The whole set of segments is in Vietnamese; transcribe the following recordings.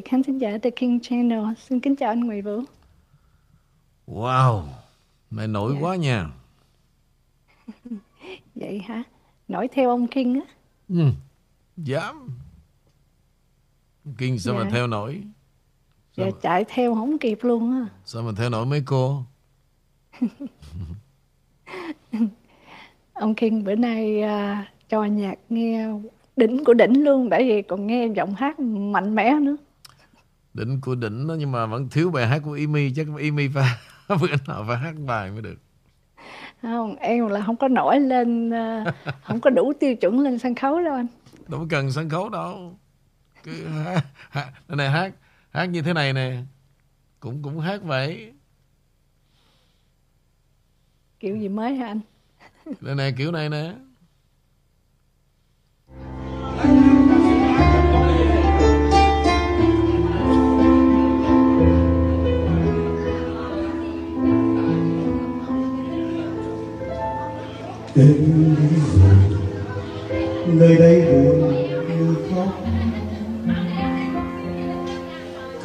Khán thính giả The King Channel, xin kính chào anh Nguyễn Vũ. Wow, mày nổi Dạ. quá nha. Vậy hả? Nổi theo ông King á. Ừ, dám. Kinh sao mà Dạ. theo nổi? Dạ Sao, chạy theo không kịp luôn á. sao mà theo nổi mấy cô? Ông King bữa nay à, cho nhạc nghe đỉnh của đỉnh luôn, bởi vì còn nghe giọng hát mạnh mẽ nữa. Đỉnh của đỉnh đó nhưng mà vẫn thiếu bài hát của Amy. Chắc Amy phải bữa nào phải hát bài mới được. Không, em là không có nổi lên, à, không có đủ tiêu chuẩn lên sân khấu đâu anh. Đâu cần sân khấu đâu. Cứ hát, hát, này hát, hát như thế này nè. Cũng cũng hát vậy. Kiểu gì mới hả anh? Đây này kiểu này nè. Đến đi rồi nơi đây buồn như khóc.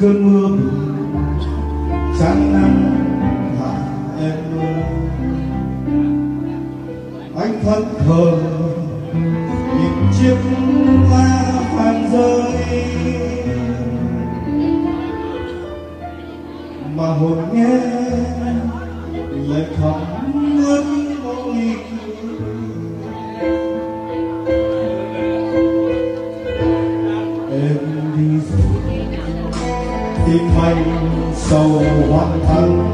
Cơn mưa buồn chán nắng hạ em ơi. Anh thẫn thờ nhìn chiếc lá hàng rơi. Mà hồn nghe lại khóc ngất tim anh sầu hoàn thân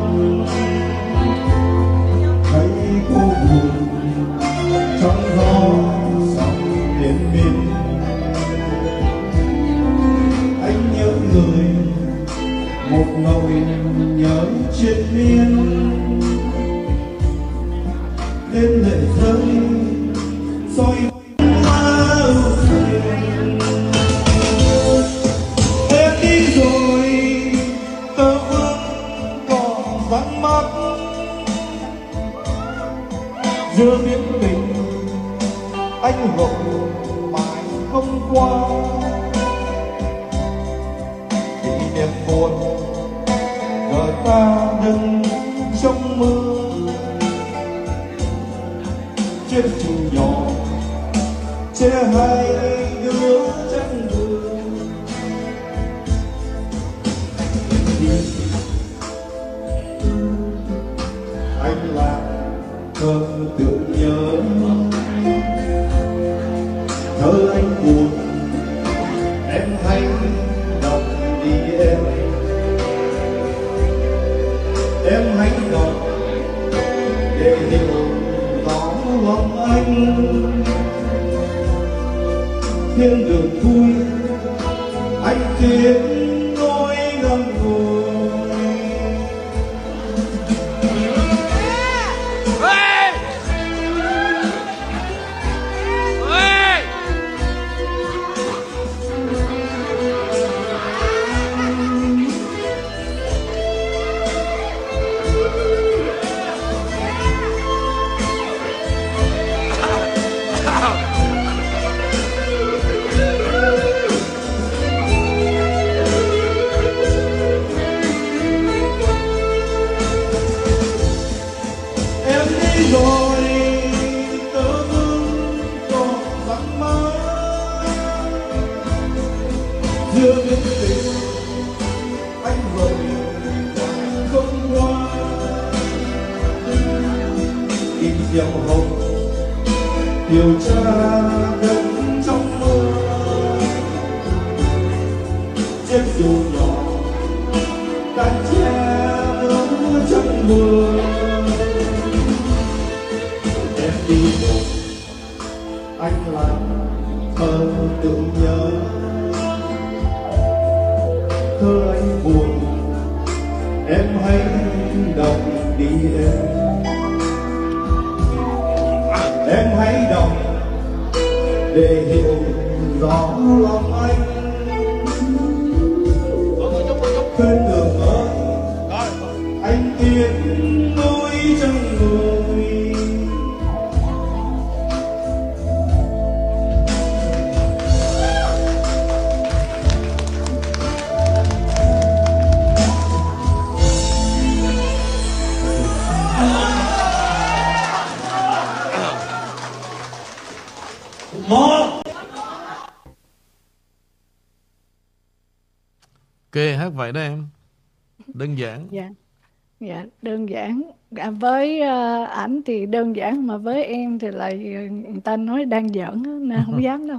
mà với em thì lại người ta nói đang giỡn á, nên không dám đâu.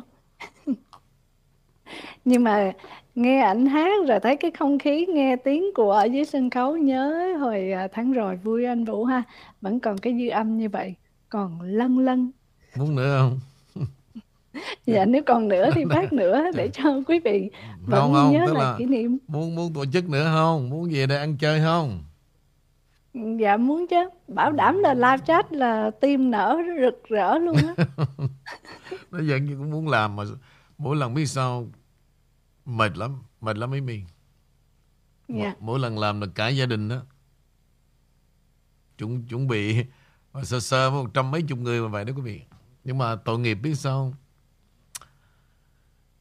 Nhưng mà nghe ảnh hát rồi thấy cái không khí nghe tiếng của ở dưới sân khấu nhớ hồi à, tháng rồi vui anh Vũ ha vẫn còn cái dư âm như vậy còn lân lân muốn nữa không? Dạ nếu còn nữa thì phát nữa để cho quý vị vẫn không không nhớ tức là là kỷ niệm. muốn muốn tổ chức nữa không? Muốn về đây ăn chơi không dạ muốn chứ. Bảo đảm là live chat là tim nở rực rỡ luôn á. Nó vẫn như cũng muốn làm mà mỗi lần biết sao mệt lắm mệt lắm mấy mình dạ. mỗi lần làm là cả gia đình đó chuẩn chuẩn bị mà sơ sơ một trăm mấy chục người mà vậy đó quý vị. Nhưng mà tội nghiệp biết sao không?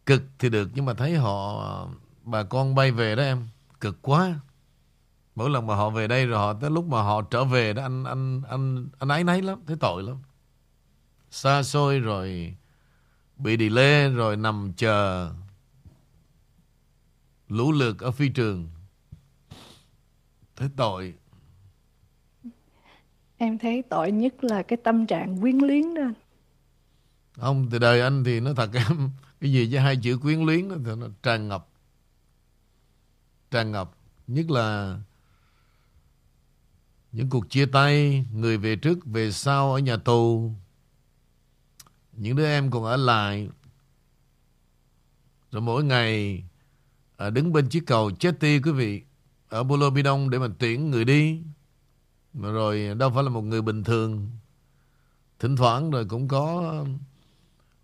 cực thì được nhưng mà thấy họ bà con bay về đó em cực quá mỗi lần mà họ về đây rồi họ tới lúc mà họ trở về đó anh anh anh anh ấy nấy lắm thấy tội lắm. Xa xôi rồi bị delay rồi nằm chờ lũ lượt ở phi trường. Thấy tội. Em thấy tội nhất là cái tâm trạng quyến luyến đó anh. không từ đời anh thì nó thật em cái gì với hai chữ quyến luyến đó, thì nó tràn ngập. Tràn ngập. Nhất là những cuộc chia tay người về trước về sau ở nhà tù. Những đứa em còn ở lại. Rồi mỗi ngày à, đứng bên chiếc cầu chết ti quý vị ở Bolo Bidong để mà tuyển người đi. Mà rồi à, đâu phải là một người bình thường. Thỉnh thoảng rồi cũng có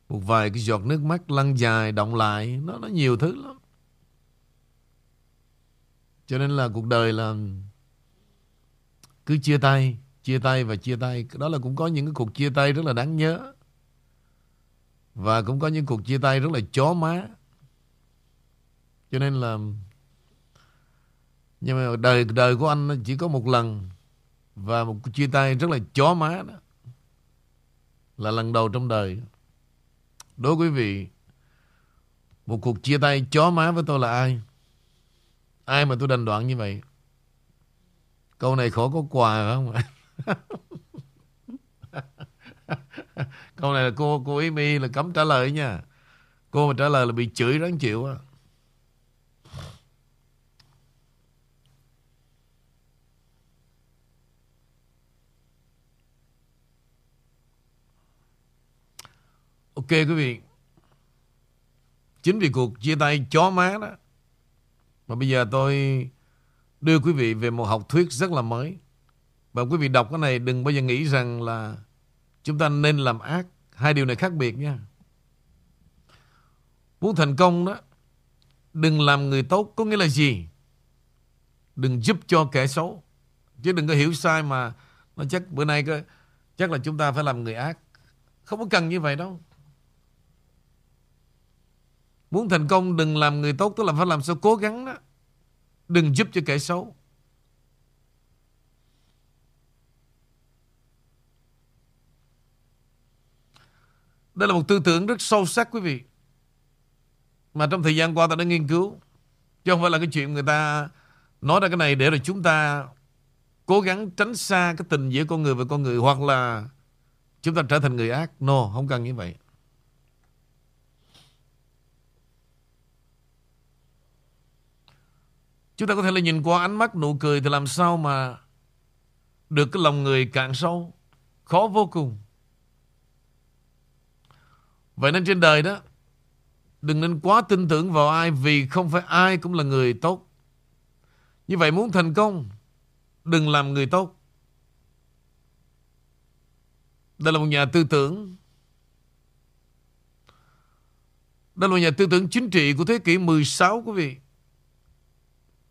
một vài cái giọt nước mắt lăn dài động lại. Nó nó nhiều thứ lắm. Cho nên là cuộc đời là cứ chia tay chia tay và chia tay. Đó là cũng có những cái cuộc chia tay rất là đáng nhớ. Và cũng có những cuộc chia tay rất là chó má. Cho nên là, nhưng mà đời đời của anh nó chỉ có một lần. Và một cuộc chia tay rất là chó má đó là lần đầu trong đời. Đối với quý vị, một cuộc chia tay chó má với tôi là ai? Ai mà tôi đành đoạn như vậy? Câu này khó có quà không? Ạ câu này là cô cô ý mi là cấm trả lời nha. Cô mà trả lời là bị chửi ráng chịu á. Ok quý vị. Chính vì cuộc chia tay chó má đó Mà bây giờ tôi Đưa quý vị về một học thuyết rất là mới. Và quý vị đọc cái này Đừng bao giờ nghĩ rằng là Chúng ta nên làm ác. Hai điều này khác biệt nha. Muốn thành công đó Đừng làm người tốt Có nghĩa là gì? Đừng giúp cho kẻ xấu. Chứ đừng có hiểu sai mà Nó chắc bữa nay có, Chắc là chúng ta phải làm người ác. Không có cần như vậy đâu. Muốn thành công đừng làm người tốt Tức là phải làm sao cố gắng đó. Đừng giúp cho kẻ xấu. Đây là một tư tưởng rất sâu sắc, quý vị. Mà trong thời gian qua ta đã nghiên cứu, Chứ không phải là cái chuyện người ta Nói ra cái này để rồi chúng ta Cố gắng tránh xa cái tình giữa con người và con người, Hoặc là Chúng ta trở thành người ác. No, không cần như vậy. Chúng ta có thể là nhìn qua ánh mắt nụ cười Thì làm sao mà Được cái lòng người cạn sâu? Khó vô cùng. Vậy nên trên đời đó, Đừng nên quá tin tưởng vào ai Vì không phải ai cũng là người tốt. Như vậy muốn thành công, Đừng làm người tốt. Đây là một nhà tư tưởng. Đây là một nhà tư tưởng chính trị của thế kỷ 16 quý vị.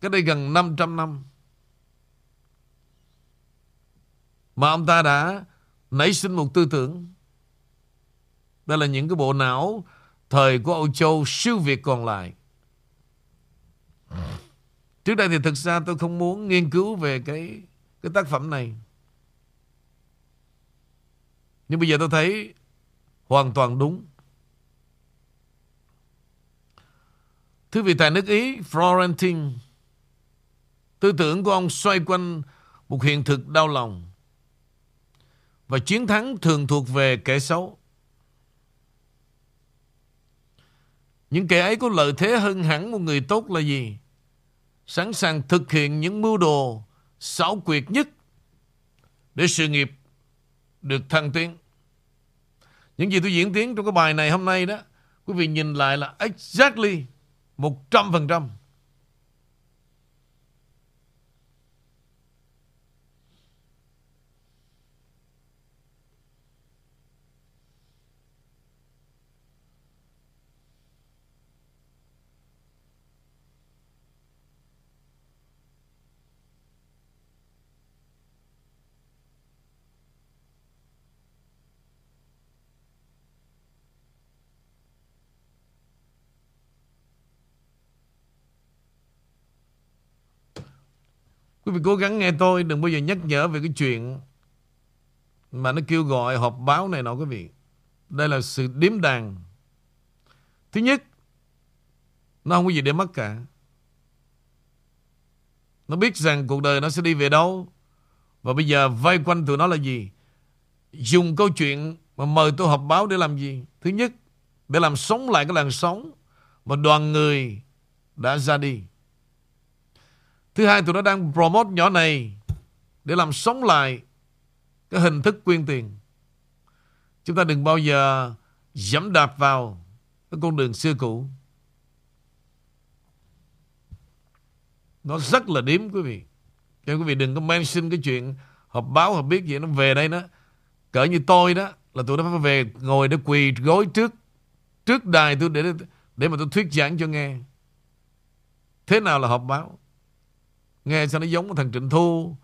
Cách đây gần 500 năm Mà ông ta đã nảy sinh một tư tưởng Đây là những cái bộ não Thời của Âu Châu siêu Việt còn lại Trước đây thì thực ra tôi không muốn nghiên cứu về cái cái tác phẩm này. Nhưng bây giờ tôi thấy hoàn toàn đúng. Thứ vị tại nước Ý, Florentine Tư tưởng của ông xoay quanh một hiện thực đau lòng. Và chiến thắng thường thuộc về kẻ xấu. Những kẻ ấy có lợi thế hơn hẳn một người tốt là gì? Sẵn sàng thực hiện những mưu đồ xảo quyệt nhất để sự nghiệp được thăng tiến. Những gì tôi diễn tiến trong cái bài này hôm nay đó, quý vị nhìn lại là exactly 100%. Quý vị cố gắng nghe tôi, Đừng bao giờ nhắc nhở về cái chuyện Mà nó kêu gọi họp báo này nọ, quý vị. Đây là sự điếm đàn. Thứ nhất, Nó không có gì để mất cả. Nó biết rằng cuộc đời nó sẽ đi về đâu. Và bây giờ vây quanh tụi nó là gì? Dùng câu chuyện Mà mời tôi họp báo để làm gì? Thứ nhất, Để làm sống lại cái làn sóng Mà đoàn người đã ra đi. Thứ hai, tụi nó đang promote nhỏ này để làm sống lại cái hình thức quyên tiền. Chúng ta đừng bao giờ dẫm đạp vào cái con đường xưa cũ. Nó rất là điếm, quý vị. Cho quý vị đừng có mention cái chuyện họp báo, họp biết gì, nó về đây đó. Cỡ như tôi đó, là tụi nó phải về ngồi để quỳ gối trước trước đài tôi để để mà tôi thuyết giảng cho nghe. Thế nào là họp báo? Nghe sao nó giống của thằng Trịnh Thu,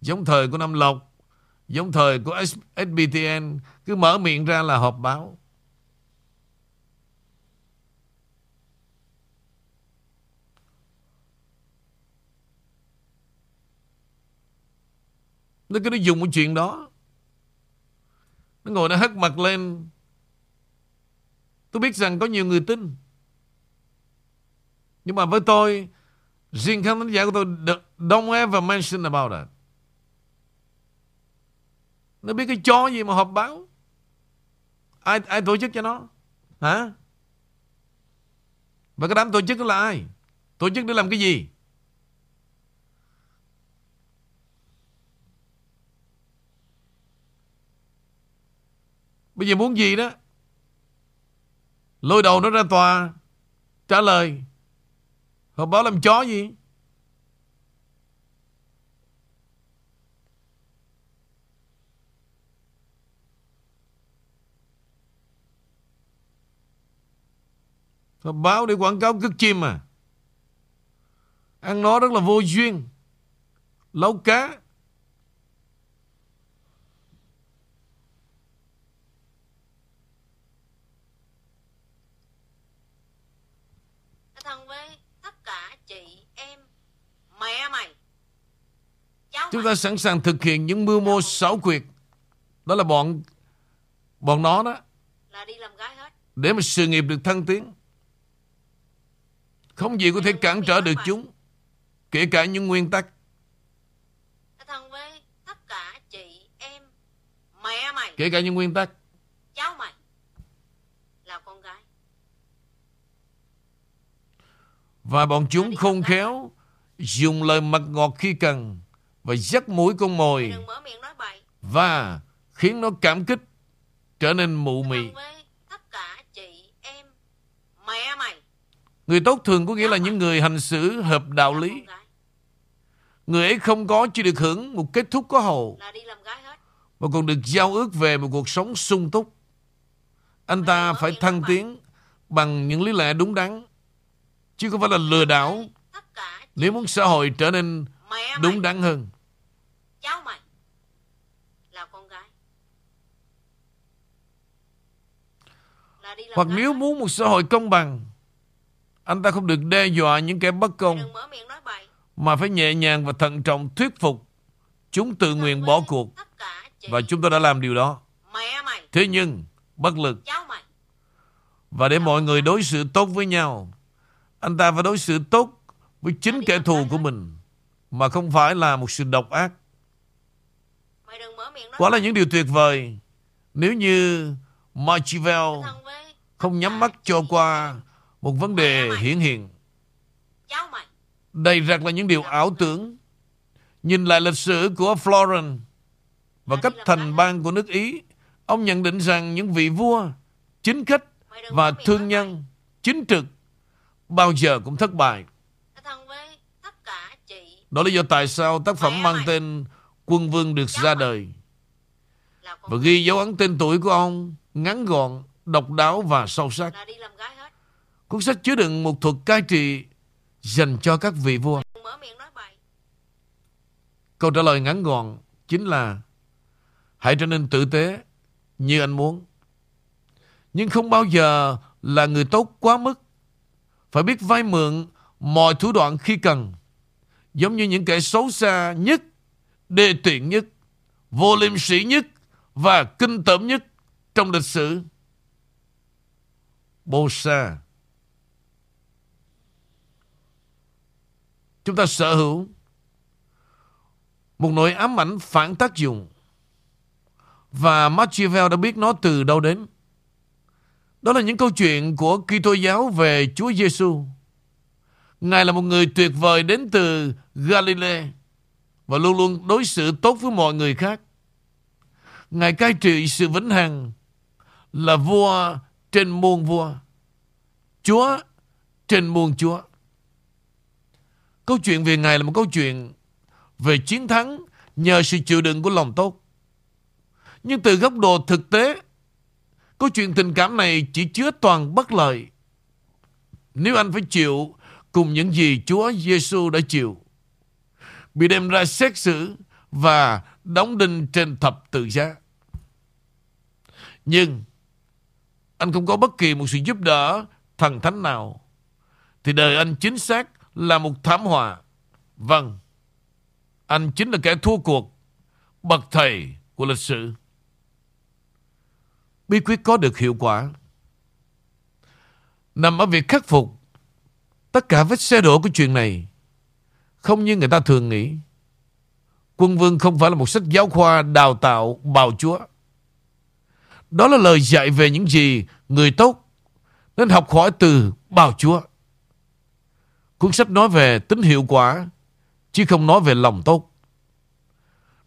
Giống thời của Nam Lộc, Giống thời của SBTN Cứ mở miệng ra là họp báo. Nó cứ nó dùng cái chuyện đó. Nó ngồi nó hất mặt lên. Tôi biết rằng có nhiều người tin. Nhưng mà với tôi Riêng khán thính giả của tôi Don't ever mention about that. Nó biết cái chó gì mà họp báo. Ai ai tổ chức cho nó? Hả? Và cái đám tổ chức đó là ai? Tổ chức để làm cái gì? Bây giờ muốn gì đó? Lôi đầu nó ra tòa, Trả lời. Họp báo làm chó gì? Họp báo để quảng cáo cất chim à? Ăn nó rất là vô duyên. Lấu cá. Chúng ta sẵn sàng thực hiện những mưu mô xảo quyệt. Đó là bọn bọn nó đó. Là đi làm gái hết. Để mà sự nghiệp được thăng tiến. Không gì có thể cản trở được chúng. Kể cả những nguyên tắc. Thằng V, tất cả chị, em, mẹ mày. Kể cả những nguyên tắc. Cháu mày là con gái. Và bọn chúng khôn khéo dùng lời mật ngọt khi cần và dắt mũi con mồi và khiến nó cảm kích trở nên mụ mị. Người tốt thường có nghĩa là những người hành xử hợp đạo lý. Người ấy không có chỉ được hưởng một kết thúc có hậu mà còn được giao ước về một cuộc sống sung túc. Anh ta phải thăng tiến bằng những lý lẽ đúng đắn chứ không phải là lừa đảo nếu muốn xã hội trở nên đúng đắn hơn. Cháu mày là con gái. Là đi Hoặc nếu muốn một xã hội công bằng, anh ta không được đe dọa những kẻ bất công, mà phải nhẹ nhàng và thận trọng thuyết phục chúng tự nguyện bỏ cuộc. Và chúng ta đã làm điều đó. Thế nhưng, bất lực. Và để mọi người đối xử tốt với nhau, anh ta phải đối xử tốt với chính kẻ thù của mình mà không phải là một sự độc ác. Quả là những điều tuyệt vời. Nếu như Machiavelli không nhắm mắt cho qua một vấn đề hiển hiện. Đây rằng là những điều ảo tưởng. Nhìn lại lịch sử của Florence và cách thành bang của nước Ý, ông nhận định rằng những vị vua, chính khách và thương nhân, chính trực bao giờ cũng thất bại. Đó là do tại sao tác phẩm mang tên Quân Vương được ra đời. Và ghi dấu ấn tên tuổi của ông ngắn gọn, độc đáo và sâu sắc. Cuốn sách chứa đựng một thuật cai trị dành cho các vị vua. Câu trả lời ngắn gọn chính là hãy trở nên tử tế như anh muốn. Nhưng không bao giờ là người tốt quá mức. Phải biết vay mượn mọi thủ đoạn khi cần. Giống như những kẻ xấu xa nhất, đê tiện nhất, vô liêm sĩ nhất và kinh tởm nhất trong lịch sử. Bosa. Chúng ta sở hữu một nỗi ám ảnh phản tác dụng. Và Machiavelli đã biết nó từ đâu đến. Đó là những câu chuyện của Kitô giáo về Chúa Giêsu. Ngài là một người tuyệt vời đến từ Galilee và luôn luôn đối xử tốt với mọi người khác. Ngài cai trị sự vĩnh hằng là vua trên muôn vua, Chúa trên muôn Chúa. Câu chuyện về Ngài là một câu chuyện về chiến thắng nhờ sự chịu đựng của lòng tốt. Nhưng từ góc độ thực tế, câu chuyện tình cảm này chỉ chứa toàn bất lợi. Nếu anh phải chịu cùng những gì Chúa Giêsu đã chịu, bị đem ra xét xử và đóng đinh trên thập tự giá. Nhưng anh không có bất kỳ một sự giúp đỡ thần thánh nào, thì đời anh chính xác là một thảm họa. Vâng, anh chính là kẻ thua cuộc, bậc thầy của lịch sử. Bí quyết có được hiệu quả nằm ở việc khắc phục tất cả vết xe đổ của chuyện này. Không như người ta thường nghĩ. Quân vương không phải là một sách giáo khoa đào tạo bào chúa. Đó là lời dạy về những gì người tốt nên học hỏi từ bào chúa. Cuốn sách nói về tính hiệu quả chứ không nói về lòng tốt.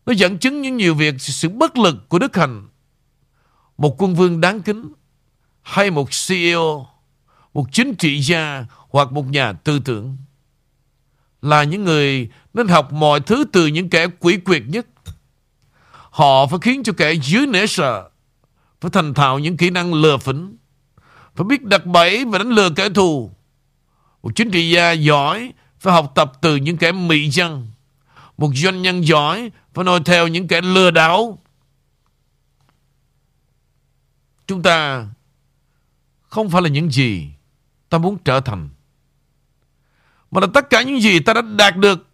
Nó dẫn chứng những nhiều việc sự bất lực của Đức Hành. Một quân vương đáng kính hay một CEO, một chính trị gia hoặc một nhà tư tưởng là những người nên học mọi thứ từ những kẻ quỷ quyệt nhất. Họ phải khiến cho kẻ dưới nể sợ, phải thành thạo những kỹ năng lừa phỉnh, phải biết đặt bẫy và đánh lừa kẻ thù. Một chính trị gia giỏi phải học tập từ những kẻ mị dân. Một doanh nhân giỏi phải noi theo những kẻ lừa đảo. Chúng ta không phải là những gì ta muốn trở thành. Mà là tất cả những gì ta đã đạt được.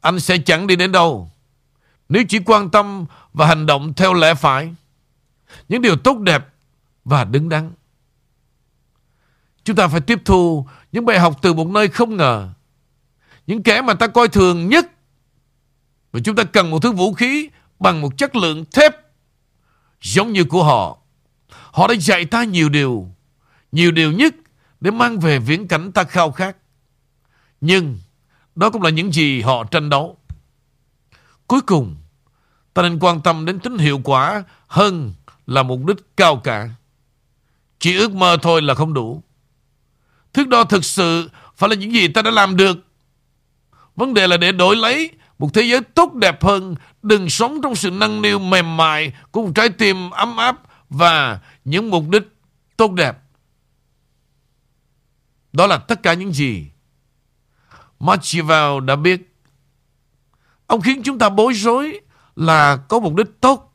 Anh sẽ chẳng đi đến đâu. Nếu chỉ quan tâm và hành động theo lẽ phải. Những điều tốt đẹp và đứng đắn. Chúng ta phải tiếp thu những bài học từ một nơi không ngờ. Những kẻ mà ta coi thường nhất. Và chúng ta cần một thứ vũ khí bằng một chất lượng thép giống như của họ. Họ đã dạy ta nhiều điều, nhiều điều nhất để mang về viễn cảnh ta khao khát. Nhưng đó cũng là những gì họ tranh đấu. Cuối cùng, ta nên quan tâm đến tính hiệu quả hơn là mục đích cao cả. Chỉ ước mơ thôi là không đủ. Thước đo thực sự phải là những gì ta đã làm được. Vấn đề là để đổi lấy một thế giới tốt đẹp hơn, đừng sống trong sự nâng niu mềm mại của một trái tim ấm áp và những mục đích tốt đẹp. Đó là tất cả những gì Machiavelli đã biết. Ông khiến chúng ta bối rối là có mục đích tốt.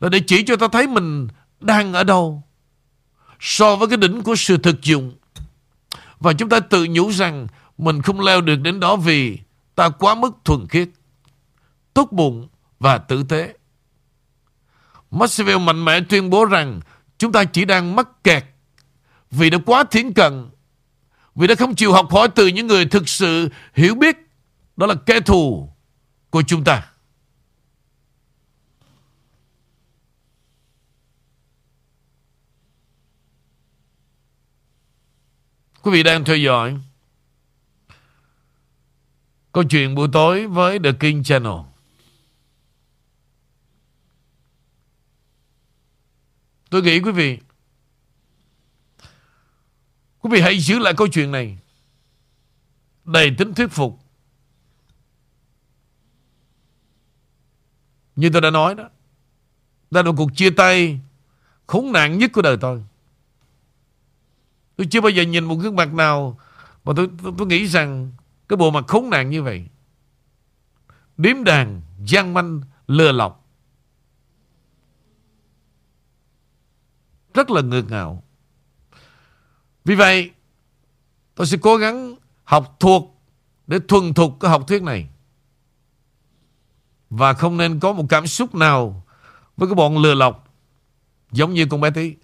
Là để chỉ cho ta thấy mình đang ở đâu so với cái đỉnh của sự thực dụng. Và chúng ta tự nhủ rằng mình không leo được đến đó vì ta quá mức thuần khiết, tốt bụng và tử tế. Maxwell mạnh mẽ tuyên bố rằng chúng ta chỉ đang mắc kẹt vì đã quá thiến cận Vì đã không chịu học hỏi từ những người thực sự hiểu biết Đó là kẻ thù của chúng ta Quý vị đang theo dõi Câu chuyện buổi tối với The King Channel. Tôi nghĩ quý vị Quý vị hãy giữ lại câu chuyện này Đầy tính thuyết phục. Như tôi đã nói đó Đây là một cuộc chia tay Khốn nạn nhất của đời tôi. Tôi chưa bao giờ nhìn một gương mặt nào Mà tôi, tôi, tôi nghĩ rằng Cái bộ mặt khốn nạn như vậy. Điếm đàn gian manh lừa lọc. Rất là ngược ngạo. Vì vậy Tôi sẽ cố gắng học thuộc Để thuần thục cái học thuyết này. Và không nên có một cảm xúc nào Với cái bọn lừa lọc Giống như con bé tí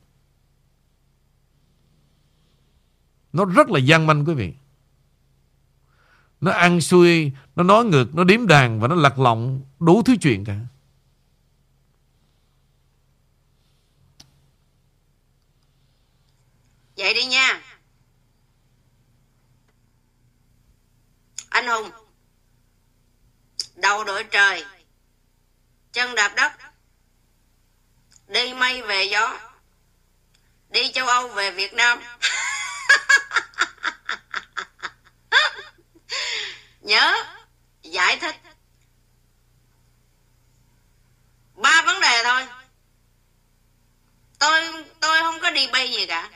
Nó rất là gian manh quý vị. Nó ăn xuôi Nó nói ngược, nó điếm đàn Và nó lật lọng đủ thứ chuyện cả. Vậy đi nha. Anh Hùng Đầu đội trời Chân đạp đất Đi mây về gió Đi châu Âu về Việt Nam. Nhớ, Giải thích. Ba vấn đề thôi. Tôi tôi không có đi bay gì cả.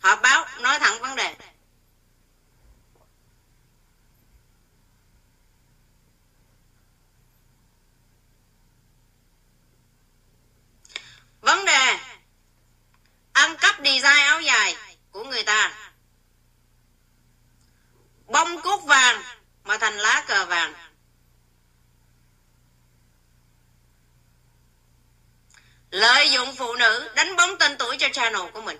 Họp báo, nói thẳng vấn đề. Vấn đề. Ăn cắp design áo dài của người ta Bông cúc vàng mà thành lá cờ vàng Lợi dụng phụ nữ đánh bóng tên tuổi cho channel của mình.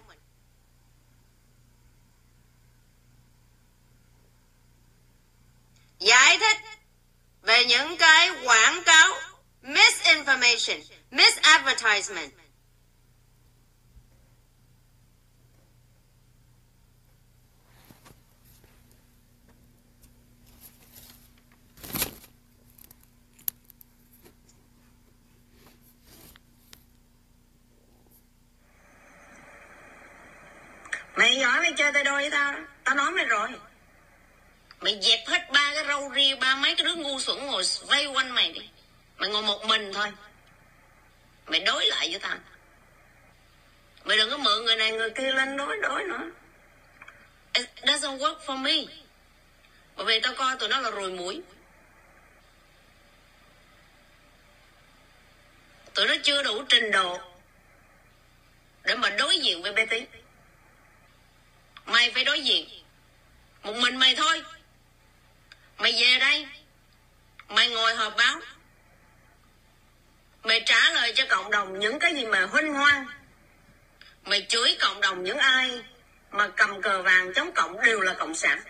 Giải thích về những cái quảng cáo misinformation, misadvertisement Mày giỏi mày chơi tay đôi với tao đó. Tao nói mày rồi Mày dẹp hết ba cái râu ria Ba mấy cái đứa ngu xuẩn ngồi vây quanh mày đi Mày ngồi một mình thôi Mày đối lại với tao Mày đừng có mượn người này người kia lên đối đối nữa It doesn't work for me Bởi vì tao rồi tụi nó Tụi nó chưa đủ trình độ Để mà đối diện với bé tí. Mày phải đối diện. Một mình mày thôi. Mày về đây. Mày ngồi họp báo. Mày trả lời cho cộng đồng những cái gì mà huynh hoang. Mày chửi cộng đồng những ai Mà cầm cờ vàng chống cộng đều là cộng sản.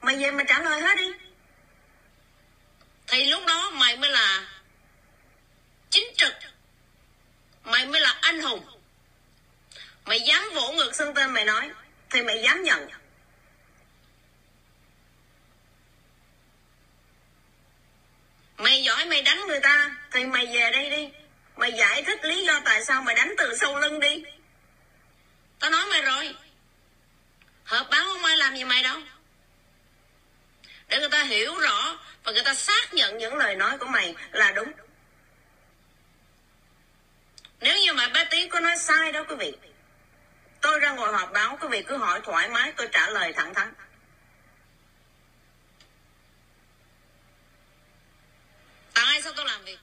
Mày về mày trả lời hết đi. Thì lúc đó mày mới là Chính trực. Mày mới là anh hùng. Mày dám vỗ ngược sân tên mày nói, Thì mày dám nhận. Mày giỏi mày đánh người ta, Thì mày về đây đi. Mày giải thích lý do tại sao mày đánh từ sau lưng đi. Tao nói mày rồi. Hợp báo không ai làm gì mày đâu? Để người ta hiểu rõ Và người ta xác nhận những lời nói của mày là đúng. Nếu như mà bé tí có nói sai đó quý vị, Tôi ra ngồi họp báo, Quý vị cứ hỏi thoải mái, Tôi trả lời thẳng thắn. Tại sao tôi làm việc?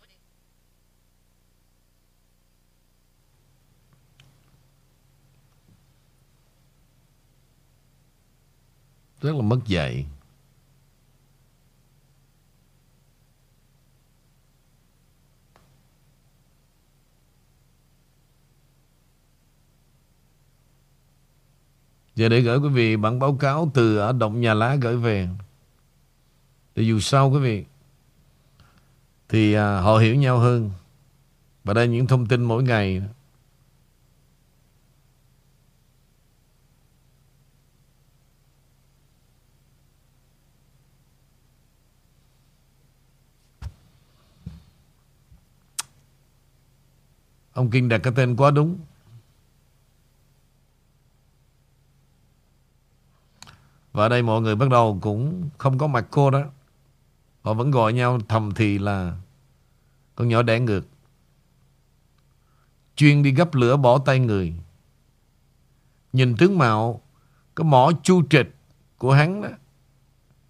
Rất là mất dạy. Giờ để gửi quý vị bản báo cáo từ ở động nhà lá gửi về. Để dù sao quý vị thì à, họ hiểu nhau hơn. Và đây những thông tin mỗi ngày Ông Kinh đặt cái tên quá đúng Và ở đây mọi người bắt đầu cũng không có mặt cô đó. Họ vẫn gọi nhau thầm thì là, Con nhỏ đẻ ngược. Chuyên đi gấp lửa bỏ tay người. Nhìn tướng mạo, Cái mỏ chu trịch của hắn đó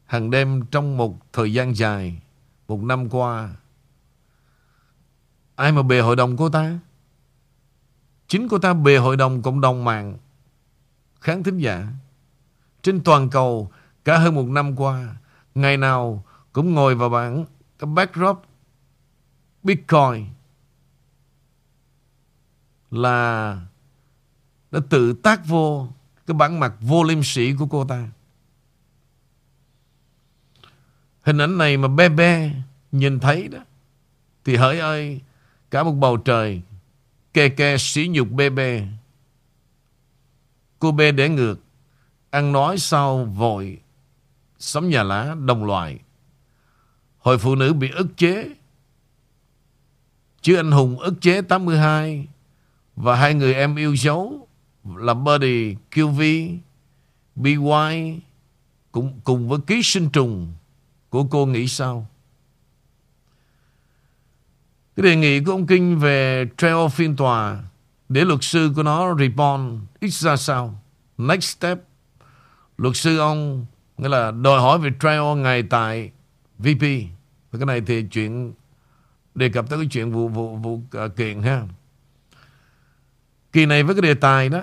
hằng đêm trong một thời gian dài, Một năm qua. Ai mà bề hội đồng cô ta? Chính cô ta bề hội đồng cộng đồng mạng. Kháng thính giả. Trên toàn cầu Cả hơn một năm qua. Ngày nào cũng ngồi vào bảng Cái backdrop Bitcoin Là Đã tự tác vô Cái bản mặt vô liêm sĩ của cô ta. Hình ảnh này mà bé bé Nhìn thấy đó, Thì hỡi ơi, Cả một bầu trời Kê kê sỉ nhục bê bê. Cô bê để ngược Ăn nói sau vội Sống nhà lá đồng loại Hội phụ nữ bị ức chế Chứ anh Hùng ức chế 82 Và hai người em yêu dấu Là Buddy, QV BY Cùng, cùng với ký sinh trùng Của cô nghĩ sao cái đề nghị của ông Kinh về trail phiên tòa để luật sư của nó respond ít ra sao. Next step. Luật sư ông nghĩa là đòi hỏi về trial ngày tại VP. Và cái này thì chuyện đề cập tới cái chuyện vụ vụ vụ uh, kiện ha. Kỳ này với cái đề tài đó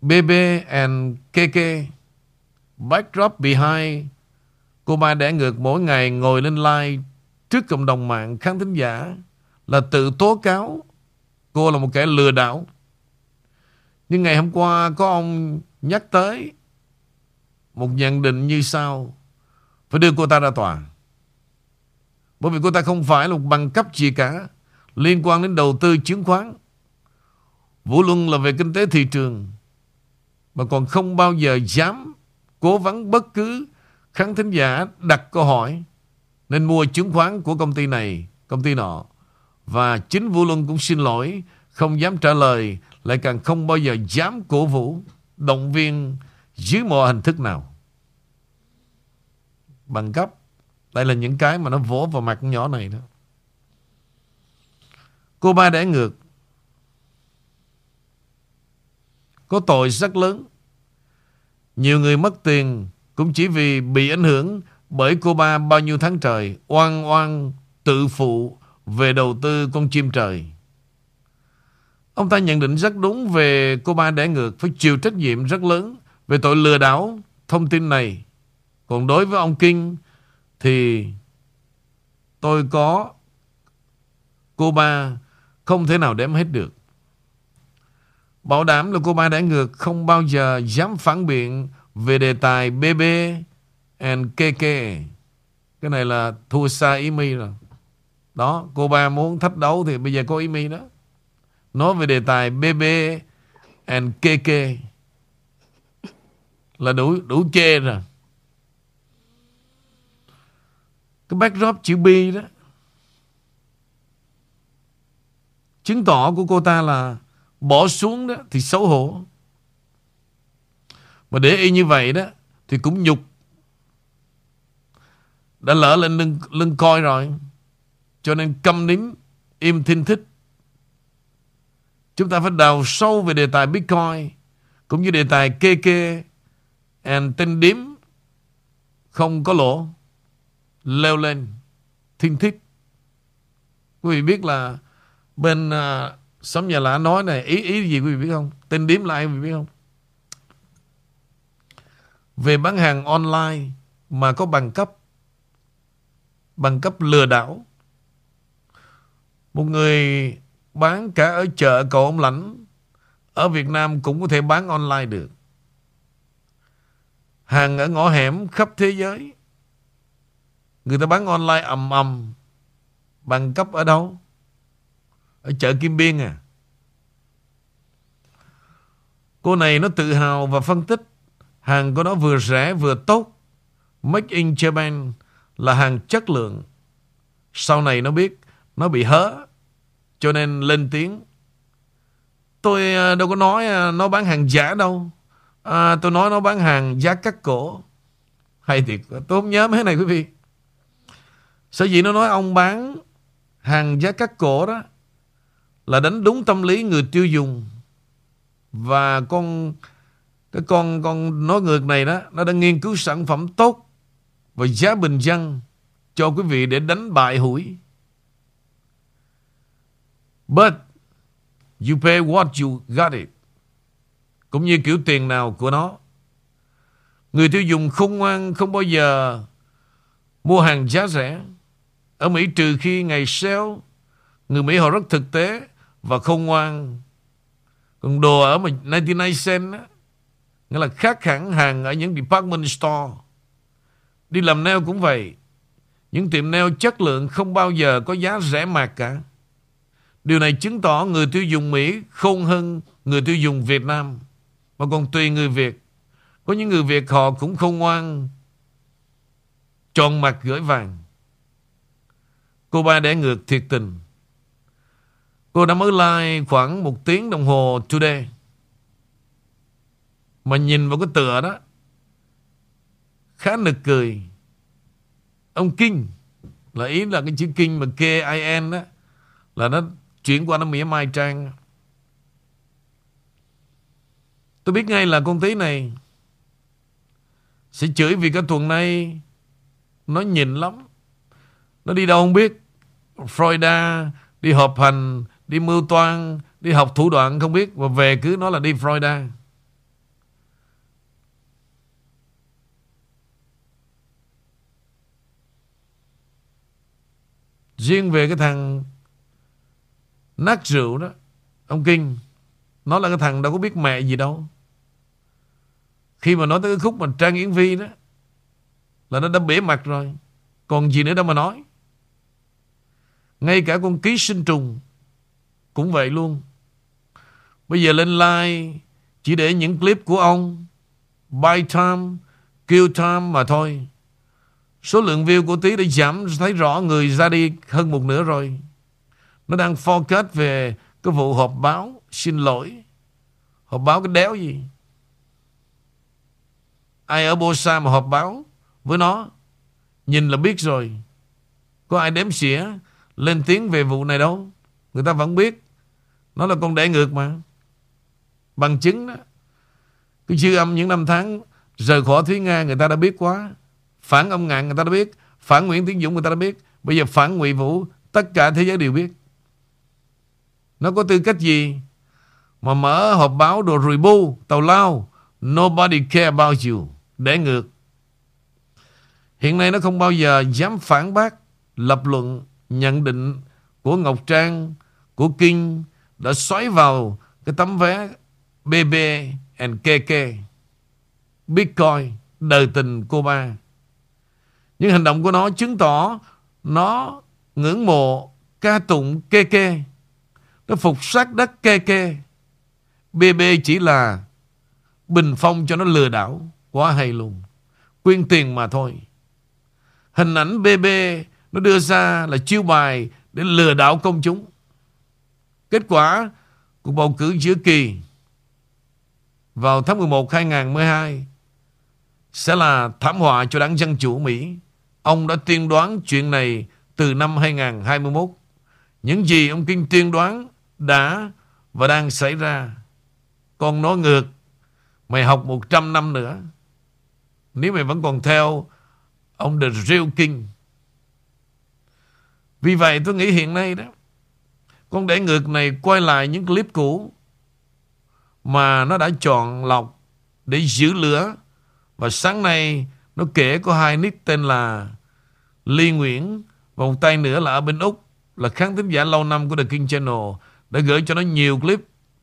BB and KK backdrop behind cô ba đẻ ngược mỗi ngày ngồi lên live trước cộng đồng mạng khán thính giả là tự tố cáo cô là một kẻ lừa đảo. Nhưng ngày hôm qua có ông nhắc tới một nhận định như sau. Phải đưa cô ta ra tòa. Bởi vì cô ta không phải là một bằng cấp gì cả liên quan đến đầu tư chứng khoán. Vũ Luân là về kinh tế thị trường mà còn không bao giờ dám cố vấn bất cứ khán thính giả đặt câu hỏi nên mua chứng khoán của công ty này, công ty nọ. Và chính Vũ Luân cũng xin lỗi Không dám trả lời Lại càng không bao giờ dám cổ vũ Động viên dưới mọi hình thức nào Bằng cấp Đây là những cái mà nó vỗ vào mặt con nhỏ này đó Cô ba đẻ ngược Có tội rất lớn Nhiều người mất tiền Cũng chỉ vì bị ảnh hưởng Bởi cô ba bao nhiêu tháng trời Oan oan, tự phụ về đầu tư con chim trời. Ông ta nhận định rất đúng về cô ba đẻ ngược phải chịu trách nhiệm rất lớn về tội lừa đảo thông tin này. Còn đối với ông Kinh thì tôi có cô ba không thể nào đếm hết được. Bảo đảm là cô ba ngược không bao giờ dám phản biện về đề tài BB and KK. Cái này là thua xa ý mi rồi. Đó, cô ba muốn thách đấu thì bây giờ có ý mi đó. Nói về đề tài BB and KK là đủ đủ chê rồi. Cái backdrop chữ B đó chứng tỏ của cô ta là bỏ xuống đó thì xấu hổ. Mà để y như vậy đó thì cũng nhục. Đã lỡ lên lưng, lưng coi rồi. Cho nên câm nín Im thinh thích Chúng ta phải đào sâu về đề tài Bitcoin Cũng như đề tài kê kê And tên điếm Không có lỗ Leo lên Thinh thích Quý vị biết là Bên uh, xóm nhà lã nói này Ý ý gì quý vị biết không Tên điếm là ai quý vị biết không Về bán hàng online Mà có bằng cấp Bằng cấp lừa đảo một người bán cả ở chợ cầu ông lãnh ở Việt Nam cũng có thể bán online được. Hàng ở ngõ hẻm khắp thế giới. Người ta bán online ầm ầm. Bằng cấp ở đâu? Ở chợ Kim Biên à? Cô này nó tự hào và phân tích hàng của nó vừa rẻ vừa tốt. Make in Japan là hàng chất lượng. Sau này nó biết nó bị hớ cho nên lên tiếng. Tôi à, đâu có nói à, nó bán hàng giả đâu. À, tôi nói nó bán hàng giá cắt cổ. Hay thiệt, tôi không nhớ mấy này quý vị. Sở dĩ nó nói ông bán hàng giá cắt cổ đó là đánh đúng tâm lý người tiêu dùng. Và con, cái con con nói ngược này đó, nó đã nghiên cứu sản phẩm tốt và giá bình dân cho quý vị để đánh bại hủi. But you pay what you got it. Cũng như kiểu tiền nào của nó. Người tiêu dùng không ngoan không bao giờ mua hàng giá rẻ. Ở Mỹ trừ khi ngày sale, người Mỹ họ rất thực tế và không ngoan. Còn đồ ở mà 99 cent á, nghĩa là khác hẳn hàng ở những department store. Đi làm nail cũng vậy. Những tiệm nail chất lượng không bao giờ có giá rẻ mạt cả. Điều này chứng tỏ người tiêu dùng Mỹ khôn hơn người tiêu dùng Việt Nam. Mà còn tùy người Việt. Có những người Việt họ cũng không ngoan tròn mặt gửi vàng. Cô ba để ngược thiệt tình. Cô đã mới like khoảng một tiếng đồng hồ today. Mà nhìn vào cái tựa đó, khá nực cười. Ông Kinh, là ý là cái chữ Kinh mà K-I-N đó, là nó chuyển qua nó mỉa mai trang. Tôi biết ngay là con tí này sẽ chửi vì cái tuần này nó nhìn lắm. Nó đi đâu không biết. Florida đi họp hành, đi mưu toan, đi học thủ đoạn không biết và về cứ nói là đi Florida. Riêng về cái thằng nát rượu đó, ông Kinh, nó là cái thằng đâu có biết mẹ gì đâu. Khi mà nói tới cái khúc mà Trang Yến Vi đó, là nó đã bể mặt rồi. Còn gì nữa đâu mà nói. Ngay cả con ký sinh trùng cũng vậy luôn. Bây giờ lên like chỉ để những clip của ông buy time, kill time mà thôi. Số lượng view của Tí đã giảm thấy rõ người ra đi hơn một nửa rồi. Nó đang focus về cái vụ họp báo. Xin lỗi. Họp báo cái đéo gì. Ai ở Bosa mà họp báo với nó. Nhìn là biết rồi. Có ai đếm xỉa lên tiếng về vụ này đâu. Người ta vẫn biết. Nó là con đẻ ngược mà. Bằng chứng đó. Cái dư âm những năm tháng rời khỏi Thúy Nga, người ta đã biết quá. Phản ông Ngạn người ta đã biết Phản Nguyễn Tiến Dũng người ta đã biết Bây giờ phản Ngụy Vũ, Tất cả thế giới đều biết Nó có tư cách gì Mà mở họp báo đồ rùi bu Tàu lao Nobody care about you Để ngược Hiện nay nó không bao giờ dám phản bác Lập luận Nhận định của Ngọc Trang, Của Kinh Đã xoáy vào cái tấm vé BB and KK Bitcoin, Đời tình cô ba những hành động của nó chứng tỏ nó ngưỡng mộ ca tụng KK. Nó phục sát đất KK. BB chỉ là bình phong cho nó lừa đảo. Quá hay luôn. Quyên tiền mà thôi. Hình ảnh BB nó đưa ra là chiêu bài để lừa đảo công chúng. Kết quả cuộc bầu cử giữa kỳ vào tháng 11 2012 sẽ là thảm họa cho đảng Dân Chủ Mỹ. Ông đã tiên đoán chuyện này từ năm 2021. Những gì ông Kinh tiên đoán đã và đang xảy ra. Còn nói ngược, mày học 100 năm nữa. Nếu mày vẫn còn theo ông The Real King. Vì vậy tôi nghĩ hiện nay đó, con để ngược này quay lại những clip cũ mà nó đã chọn lọc để giữ lửa. Và sáng nay nó kể có hai nick tên là Ly Nguyễn và một tay nữa là ở bên Úc là khán thính giả lâu năm của The King Channel đã gửi cho nó nhiều clip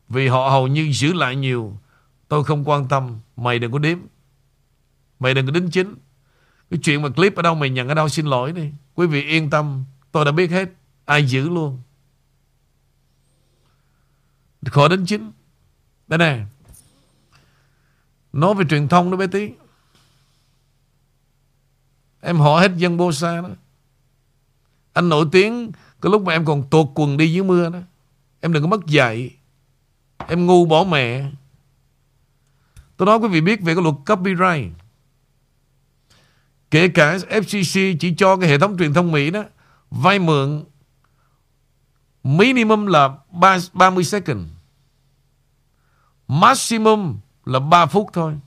vì họ hầu như giữ lại nhiều. Tôi không quan tâm, mày đừng có đếm. Mày đừng có đính chính Cái chuyện mà clip ở đâu mày nhận ở đâu xin lỗi đi Quý vị yên tâm Tôi đã biết hết, Ai giữ luôn. Khỏi đến chính. Đây nè. Nói về truyền thông đó bé tí. Em hỏi hết dân bô sa đó. Anh nổi tiếng Cái lúc mà em còn tuột quần đi dưới mưa đó. Em đừng có mất dạy. Em ngu bỏ mẹ. Tôi nói quý vị biết về cái luật copyright. Kể cả FCC chỉ cho cái hệ thống truyền thông Mỹ đó vay mượn minimum là 3, 30 second. Maximum là 3 phút thôi.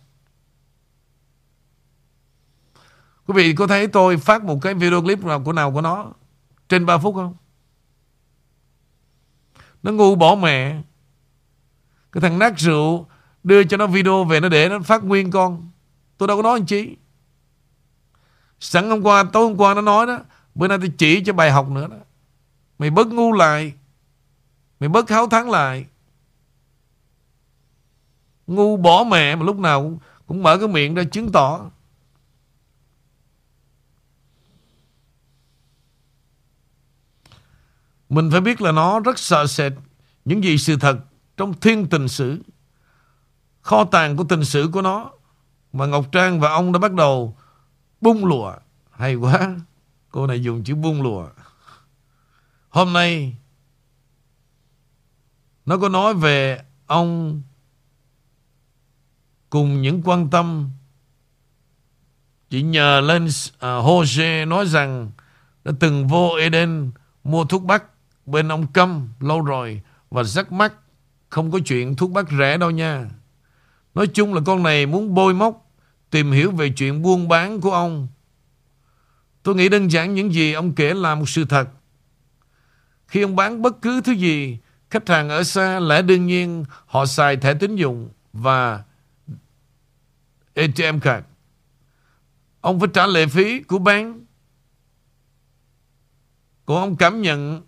Quý vị có thấy tôi phát một cái video clip nào của nào của nó trên 3 phút không? Nó ngu bỏ mẹ. Cái thằng nát rượu đưa cho nó video về nó để nó phát nguyên con. Tôi đâu có nói anh chí. Sẵn hôm qua, tối hôm qua nó nói đó Bữa nay tôi chỉ cho bài học nữa đó. Mày bớt ngu lại. Mày bớt háo thắng lại. Ngu bỏ mẹ mà lúc nào cũng, cũng mở cái miệng ra chứng tỏ. Mình phải biết là nó rất sợ sệt Những gì sự thật Trong thiên tình sử. Kho tàng của tình sử của nó Mà Ngọc Trang và ông đã bắt đầu Bung lụa Hay quá. Cô này dùng chữ buông lùa. Hôm nay Nó có nói về ông Cùng những quan tâm. Chỉ nhờ lên uh, Jose nói rằng Đã từng vô Eden Mua thuốc bắc Bên ông Câm lâu rồi Và rất mắc Không có chuyện thuốc bắc rẻ đâu nha. Nói chung là con này muốn bôi móc Tìm hiểu về chuyện buôn bán của ông. Tôi nghĩ đơn giản những gì ông kể là một sự thật. Khi ông bán bất cứ thứ gì, khách hàng ở xa lẽ đương nhiên họ xài thẻ tín dụng và ATM card. Ông phải trả lệ phí của bán. Còn ông cảm nhận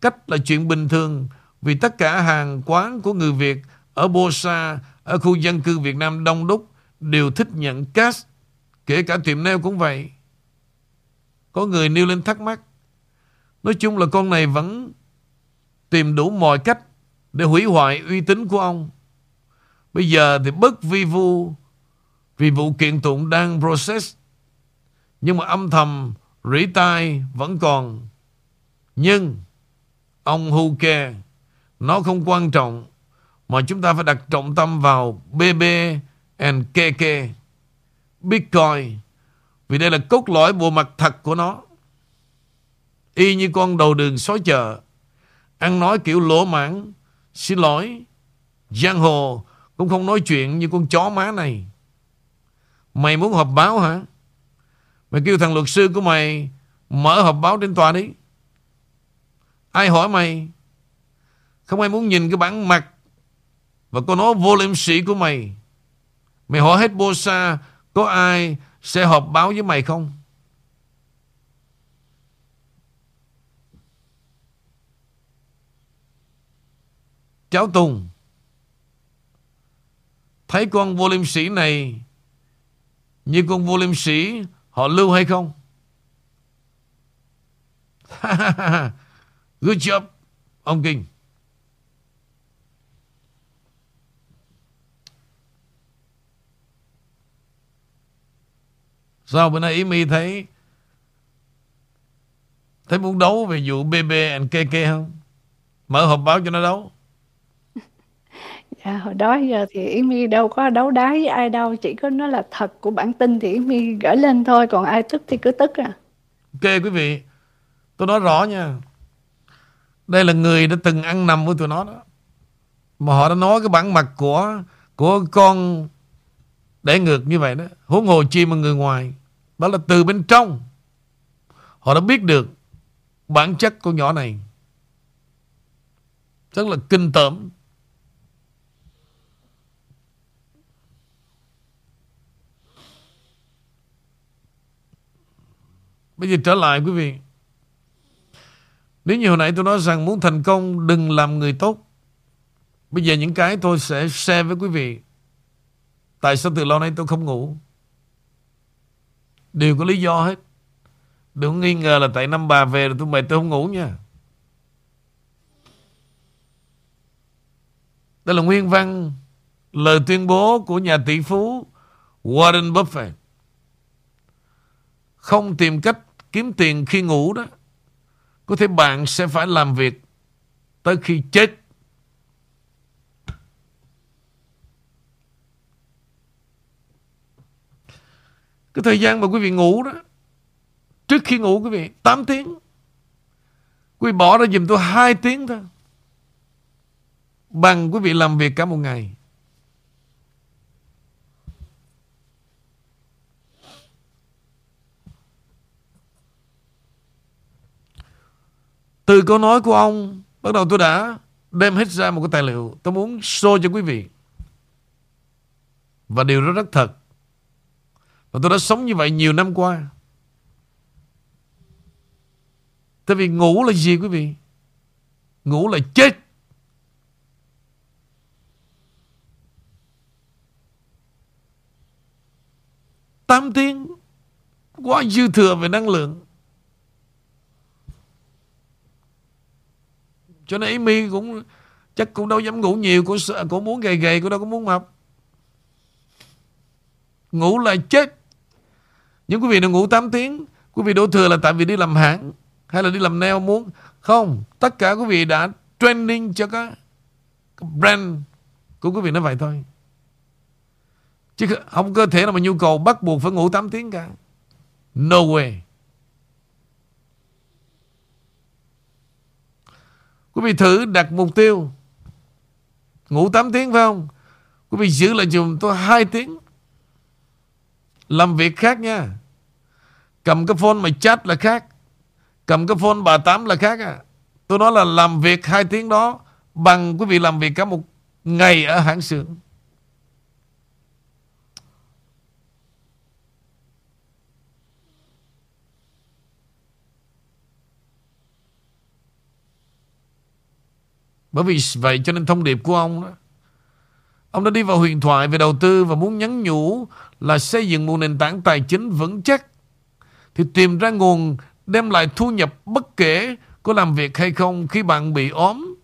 cách là chuyện bình thường vì tất cả hàng quán của người Việt ở Bosa, ở khu dân cư Việt Nam đông đúc đều thích nhận cash. Kể cả tiệm nail cũng vậy. Có người nêu lên thắc mắc. Nói chung là con này vẫn tìm đủ mọi cách để hủy hoại uy tín của ông. Bây giờ thì bất vi vu vì vụ kiện tụng đang process. Nhưng mà âm thầm rỉ tai vẫn còn. Nhưng ông who care nó không quan trọng, mà chúng ta phải đặt trọng tâm vào BB and KK Bitcoin vì đây là cốt lõi bộ mặt thật của nó. Y như con đầu đường xói chợ. Ăn nói kiểu lỗ mãn. Xin lỗi. Giang hồ cũng không nói chuyện như con chó má này. Mày muốn họp báo hả? Mày kêu thằng luật sư của mày mở họp báo trên tòa đi. Ai hỏi mày? Không ai muốn nhìn cái bản mặt và con nói vô liêm sĩ của mày. Mày hỏi hết Bosa có ai sẽ họp báo với mày không? Cháu Tùng, Thấy con vô liêm sĩ này Như con vô liêm sĩ Họ lưu hay không? Good job, Ông Kinh Sao bữa nay Ý Mi thấy Thấy muốn đấu về vụ BB and KK không? Mở họp báo cho nó đấu Dạ, hồi đó giờ thì Yến My đâu có đấu đá với ai đâu, chỉ có nó là thật của bản tin thì Yến My gửi lên thôi, còn ai tức thì cứ tức à. Ok quý vị, tôi nói rõ nha. Đây là người đã từng ăn nằm với tụi nó đó. Mà họ đã nói cái bản mặt của của con để ngược như vậy đó. Huống hồ chi mà người ngoài. Đó là từ bên trong. Họ đã biết được bản chất của nhỏ này. Rất là kinh tởm. Bây giờ trở lại quý vị. Nếu như hồi nãy tôi nói rằng muốn thành công, đừng làm người tốt. Bây giờ những cái tôi sẽ share với quý vị. Tại sao từ lâu nay tôi không ngủ? Đều có lý do hết. Đừng nghi ngờ là tại năm bà về rồi tôi mệt tôi không ngủ nha. Đây là nguyên văn, Lời tuyên bố của nhà tỷ phú Warren Buffett. Không tìm cách kiếm tiền khi ngủ đó, Có thể bạn sẽ phải làm việc Tới khi chết. Cái thời gian mà quý vị ngủ đó, Trước khi ngủ quý vị 8 tiếng. Quý vị bỏ ra dùm tôi 2 tiếng thôi. Bằng quý vị làm việc cả một ngày. Từ câu nói của ông, Bắt đầu tôi đã đem hết ra một cái tài liệu. Tôi muốn show cho quý vị. Và điều đó rất thật. Và tôi đã sống như vậy nhiều năm qua. Tại vì ngủ là gì quý vị? Ngủ là chết. Tám tiếng Quá dư thừa về năng lượng. Cho nên Amy cũng Chắc cũng đâu dám ngủ nhiều Cô, cô muốn gầy gầy Cô đâu có muốn mập Ngủ là chết. Nhưng quý vị đừng ngủ 8 tiếng Quý vị đổ thừa là tại vì đi làm hãng Hay là đi làm nail muốn Không Tất cả quý vị đã training cho các, các brand của quý vị nó vậy thôi. Chứ không cơ thể nào mà nhu cầu bắt buộc phải ngủ 8 tiếng cả. No way. Quý vị thử đặt mục tiêu. Ngủ 8 tiếng phải không? Quý vị giữ lại dùm tôi 2 tiếng. Làm việc khác nha. Cầm cái phone mà chat là khác. Cầm cái phone bà Tám là khác à. Tôi nói là làm việc hai tiếng đó Bằng quý vị làm việc cả một ngày ở hãng xưởng. Bởi vì vậy cho nên thông điệp của ông đó. Ông đã đi vào huyền thoại về đầu tư và muốn nhắn nhủ là xây dựng một nền tảng tài chính vững chắc. Thì tìm ra nguồn đem lại thu nhập bất kể có làm việc hay không khi bạn bị ốm,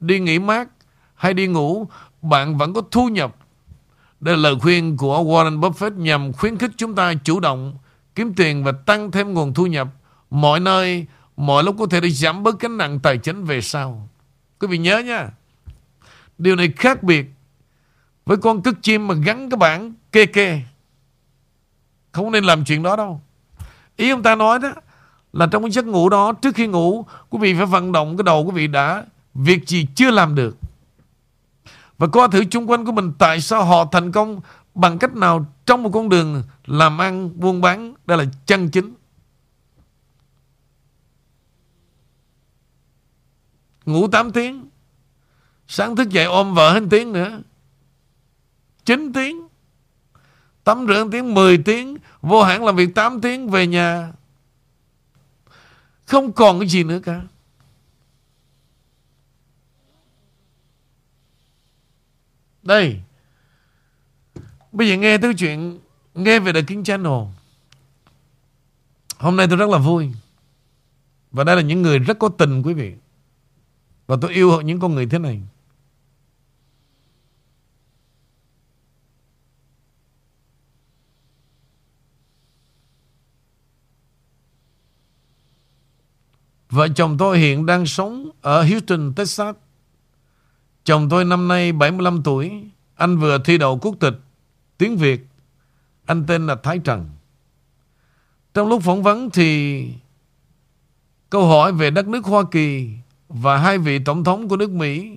đi nghỉ mát hay đi ngủ, bạn vẫn có thu nhập. Đây là lời khuyên của Warren Buffett nhằm khuyến khích chúng ta chủ động kiếm tiền và tăng thêm nguồn thu nhập mọi nơi, mọi lúc có thể để giảm bớt gánh nặng tài chính về sau. Quý vị nhớ nha Điều này khác biệt Với con cất chim mà gắn cái bảng kê kê không nên làm chuyện đó đâu. Ý ông ta nói đó, Là trong cái giấc ngủ đó, Trước khi ngủ, Quý vị phải vận động cái đầu quý vị đã. Việc gì chưa làm được. Và coi thử chung quanh của mình, Tại sao họ thành công Bằng cách nào trong một con đường Làm ăn, buôn bán, Đây là chân chính. Ngủ 8 tiếng. Sáng thức dậy ôm vợ hơn tiếng nữa. 9 tiếng. Tắm rửa tiếng 10 tiếng, Vô hãng làm việc 8 tiếng Về nhà. Không còn cái gì nữa cả. Đây. Bây giờ nghe tới chuyện, Nghe về The King Channel. Hôm nay tôi rất là vui. Và đây là những người rất có tình, quý vị. Và tôi yêu những con người thế này. Vợ chồng tôi hiện đang sống ở Houston, Texas. Chồng tôi năm nay 75 tuổi. Anh vừa thi đậu quốc tịch tiếng Việt. Anh tên là Thái Trần. Trong lúc phỏng vấn thì câu hỏi về đất nước Hoa Kỳ và hai vị tổng thống của nước Mỹ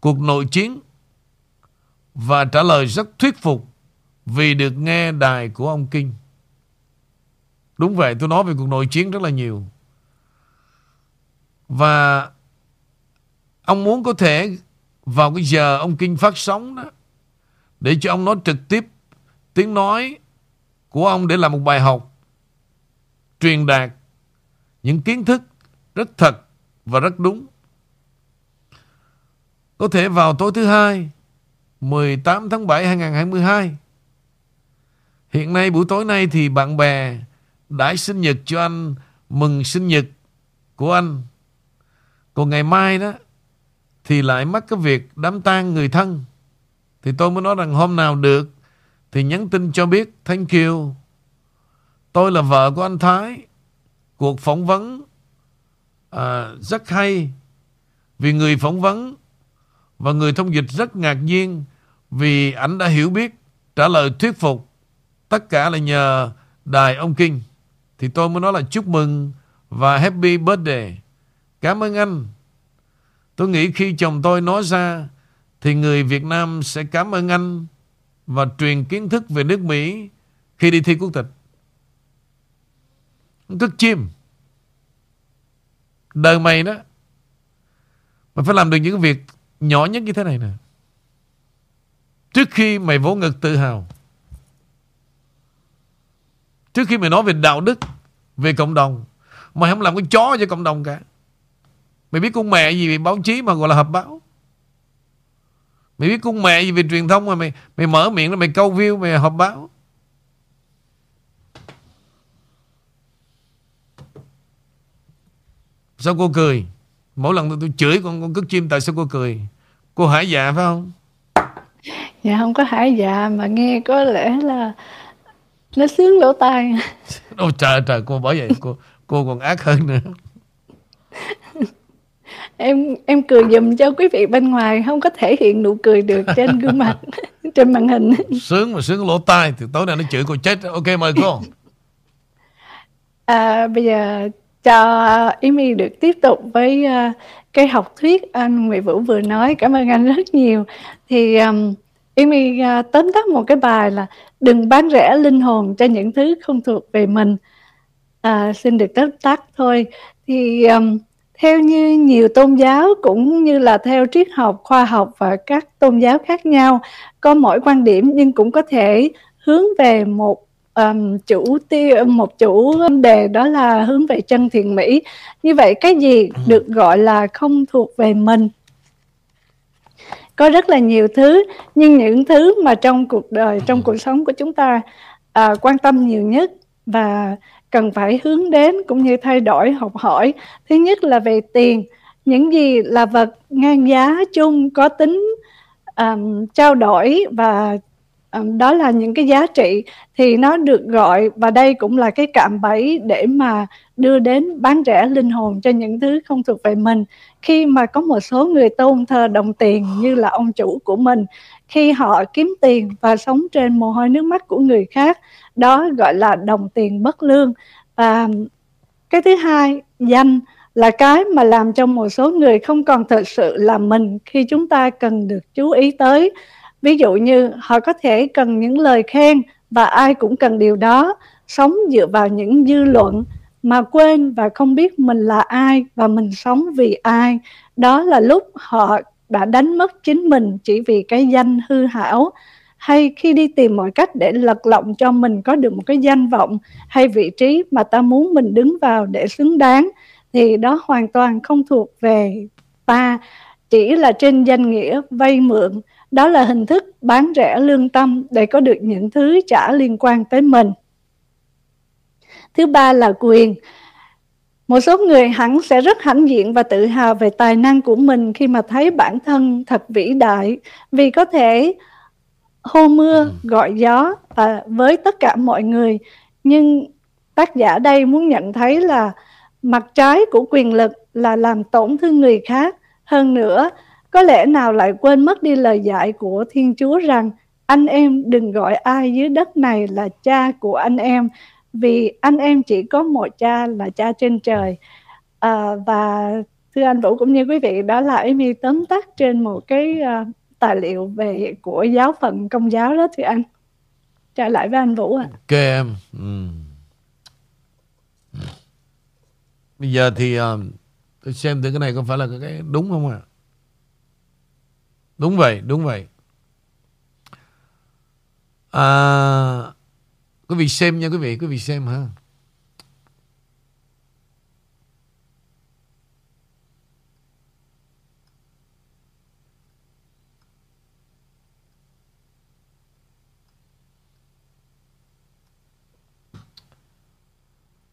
cuộc nội chiến và trả lời rất thuyết phục vì được nghe đài của ông Kinh. Đúng vậy, tôi nói về cuộc nội chiến rất là nhiều. Và ông muốn có thể vào cái giờ ông Kinh phát sóng đó, để cho ông nói trực tiếp tiếng nói của ông để làm một bài học, truyền đạt những kiến thức rất thật và rất đúng. Có thể vào tối thứ hai 18 tháng 7 2022 Hiện nay buổi tối nay thì bạn bè đã sinh nhật cho anh, mừng sinh nhật của anh. Còn ngày mai đó thì lại mắc cái việc đám tang người thân. Thì tôi mới nói rằng hôm nào được thì nhắn tin cho biết thank you. Tôi là vợ của anh Thái. Cuộc phỏng vấn à, rất hay vì người phỏng vấn và người thông dịch rất ngạc nhiên vì ảnh đã hiểu biết trả lời thuyết phục tất cả là nhờ đài ông Kinh thì tôi mới nói là chúc mừng và happy birthday cảm ơn anh. Tôi nghĩ khi chồng tôi nói ra, thì người Việt Nam sẽ cảm ơn anh và truyền kiến thức về nước Mỹ khi đi thi quốc tịch. Cất chim. Đời mày đó, mày phải làm được những việc nhỏ nhất như thế này nè. Trước khi mày vỗ ngực tự hào, trước khi mày nói về đạo đức, về cộng đồng, mày không làm cái chó cho cộng đồng cả mày biết con mẹ gì về báo chí mà gọi là hợp báo? Mày biết con mẹ gì về truyền thông mà mày mày mở miệng mày câu view mày họp báo? Sao cô cười? Mỗi lần tôi chửi con con cất chim Tại sao cô cười? Cô hải dạ phải không? Dạ không có hải dạ Mà nghe có lẽ là Nó sướng lỗ tai. Ôi trời trời cô bởi vậy cô cô còn ác hơn nữa em em cười dùm cho quý vị bên ngoài không có thể hiện nụ cười được trên gương mặt trên màn hình sướng mà sướng lỗ tai thì tối nay nó chửi cô chết ok mời cô à, bây giờ cho Amy được tiếp tục với uh, cái học thuyết anh Nguyễn Vũ vừa nói. Cảm ơn anh rất nhiều. Thì um, Amy uh, tóm tắt một cái bài là đừng bán rẻ linh hồn cho những thứ không thuộc về mình. À, xin được tóm tắt thôi. Thì um, theo như nhiều tôn giáo cũng như là theo triết học, khoa học và các tôn giáo khác nhau có mỗi quan điểm nhưng cũng có thể hướng về một um, chủ tiêu một chủ đề đó là hướng về chân thiện mỹ như vậy cái gì ừ. được gọi là không thuộc về mình có rất là nhiều thứ nhưng những thứ mà trong cuộc đời trong cuộc sống của chúng ta à, quan tâm nhiều nhất và cần phải hướng đến cũng như thay đổi học hỏi. Thứ nhất là về tiền. Những gì là vật ngang giá chung có tính um, trao đổi và đó là những cái giá trị thì nó được gọi và đây cũng là cái cạm bẫy để mà đưa đến bán rẻ linh hồn cho những thứ không thuộc về mình. Khi mà có một số người tôn thờ đồng tiền như là ông chủ của mình khi họ kiếm tiền và sống trên mồ hôi nước mắt của người khác đó gọi là đồng tiền bất lương. Và cái thứ hai, danh là cái mà làm cho một số người không còn thật sự là mình khi chúng ta cần được chú ý tới. Ví dụ như họ có thể cần những lời khen và ai cũng cần điều đó. Sống dựa vào những dư luận mà quên và không biết mình là ai và mình sống vì ai. Đó là lúc họ đã đánh mất chính mình chỉ vì cái danh hư hảo hay khi đi tìm mọi cách để lật lọng cho mình có được một cái danh vọng hay vị trí mà ta muốn mình đứng vào để xứng đáng, thì đó hoàn toàn không thuộc về ta, chỉ là trên danh nghĩa vay mượn đó là hình thức bán rẻ lương tâm để có được những thứ trả liên quan tới mình. Thứ ba là quyền. Một số người hẳn sẽ rất hãnh diện và tự hào về tài năng của mình khi mà thấy bản thân thật vĩ đại, vì có thể hô mưa, ừ. gọi gió và với tất cả mọi người. Nhưng tác giả đây muốn nhận thấy là mặt trái của quyền lực là làm tổn thương người khác. Hơn nữa, có lẽ nào lại quên mất đi lời dạy của Thiên Chúa rằng anh em đừng gọi ai dưới đất này là cha của anh em vì anh em chỉ có một cha là cha trên trời à, và thưa anh Vũ cũng như quý vị đó là Amy tóm tắt trên một cái uh, tài liệu về của giáo phận công giáo đó thì anh trả lại với anh Vũ ạ à. ok em ừ. ừ. bây giờ thì uh, tôi xem thử cái này có phải là cái đúng không ạ à? Đúng vậy, đúng vậy. À, quý vị xem nha quý vị, quý vị xem ha.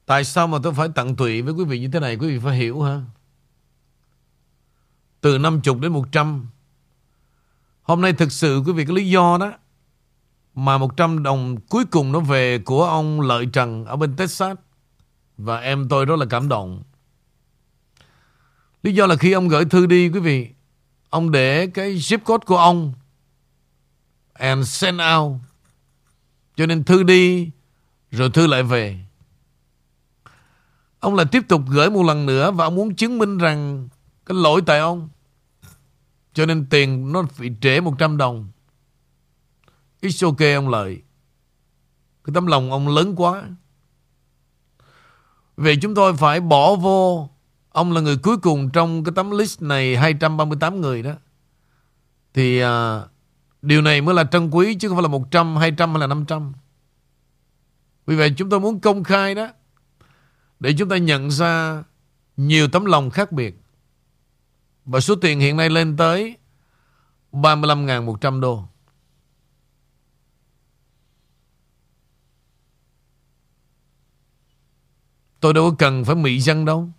Tại sao mà tôi phải tận tụy với quý vị như thế này? Quý vị phải hiểu ha Từ 50 đến 100 Hôm nay thực sự quý vị có lý do đó, Mà 100 đồng cuối cùng nó về Của ông Lợi Trần Ở bên Texas. Và em tôi rất là cảm động. Lý do là khi ông gửi thư đi, quý vị, Ông để cái zip code của ông And send out. Cho nên thư đi, Rồi thư lại về. Ông lại tiếp tục gửi một lần nữa Và ông muốn chứng minh rằng Cái lỗi tại ông. Cho nên tiền nó bị trễ 100 đồng. It's okay ông Lợi Cái tấm lòng ông lớn quá. Vì chúng tôi phải bỏ vô Ông là người cuối cùng trong cái tấm list này 238 người đó. Thì à, Điều này mới là trân quý Chứ không phải là 100, 200 hay là 500 Vì vậy chúng tôi muốn công khai đó. Để chúng ta nhận ra Nhiều tấm lòng khác biệt. Và số tiền hiện nay lên tới 35.100 đô. Tôi đâu có cần phải mị dân đâu.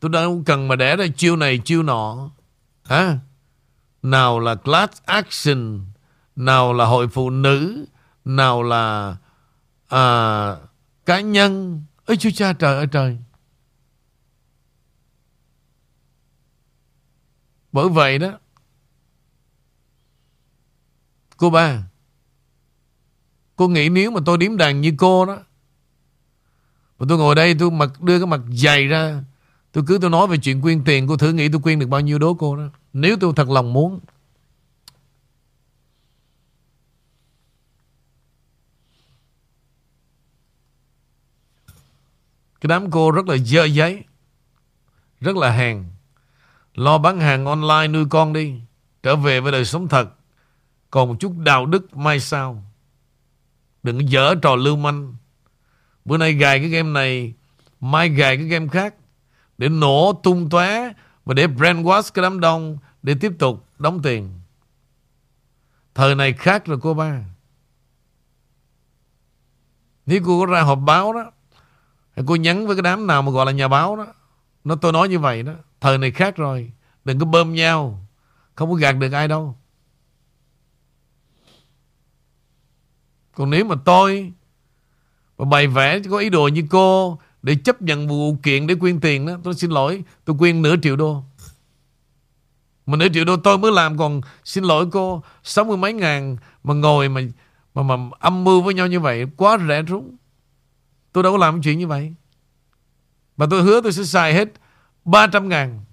Tôi đâu có cần mà đẻ ra chiêu này chiêu nọ. Hả? Nào là class action Nào là hội phụ nữ Nào là à, Cá nhân. Ơi chúa cha trời ơi, trời. Bởi vậy đó, Cô ba, Cô nghĩ nếu mà tôi điếm đàn như cô đó, Mà tôi ngồi đây tôi mặc, đưa cái mặt dày ra, Tôi cứ tôi nói về chuyện quyên tiền, Cô thử nghĩ tôi quyên được bao nhiêu đố cô đó. Nếu tôi thật lòng muốn Cái đám cô rất là dơ giấy Rất là hèn Lo bán hàng online nuôi con đi Trở về với đời sống thật Còn một chút đạo đức mai sau Đừng dở trò lưu manh Bữa nay gài cái game này Mai gài cái game khác để nổ tung tóe và để brainwash cái đám đông để tiếp tục đóng tiền. Thời này khác rồi cô ba. Nếu cô có ra họp báo đó, cô nhắn với cái đám nào mà gọi là nhà báo đó, nó tôi nói như vậy đó. Thời này khác rồi, đừng có bơm nhau, không có gạt được ai đâu. Còn nếu mà tôi mà bày vẽ có ý đồ như cô để chấp nhận vụ kiện để quyên tiền đó Tôi xin lỗi tôi quyên nửa triệu đô. Mà nửa triệu đô tôi mới làm Còn xin lỗi cô Sáu mươi mấy ngàn mà ngồi mà mà, mà âm mưu với nhau như vậy Quá rẻ rúng. Tôi đâu có làm chuyện như vậy. Mà tôi hứa tôi sẽ xài hết 300 ngàn.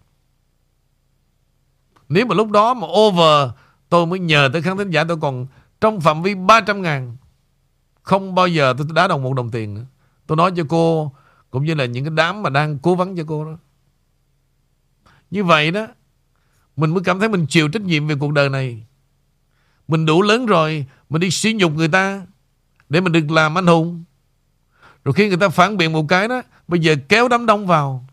Nếu mà lúc đó mà over, Tôi mới nhờ tới khán thính giả tôi còn Trong phạm vi 300 ngàn. Không bao giờ tôi đá đồng một đồng tiền nữa. Tôi nói cho cô, cũng như là những cái đám mà đang cố vấn cho cô đó. Như vậy đó, Mình mới cảm thấy mình chịu trách nhiệm về cuộc đời này. Mình đủ lớn rồi, Mình đi sỉ nhục người ta Để mình được làm anh hùng. Rồi khi người ta phản biện một cái đó Bây giờ kéo đám đông vào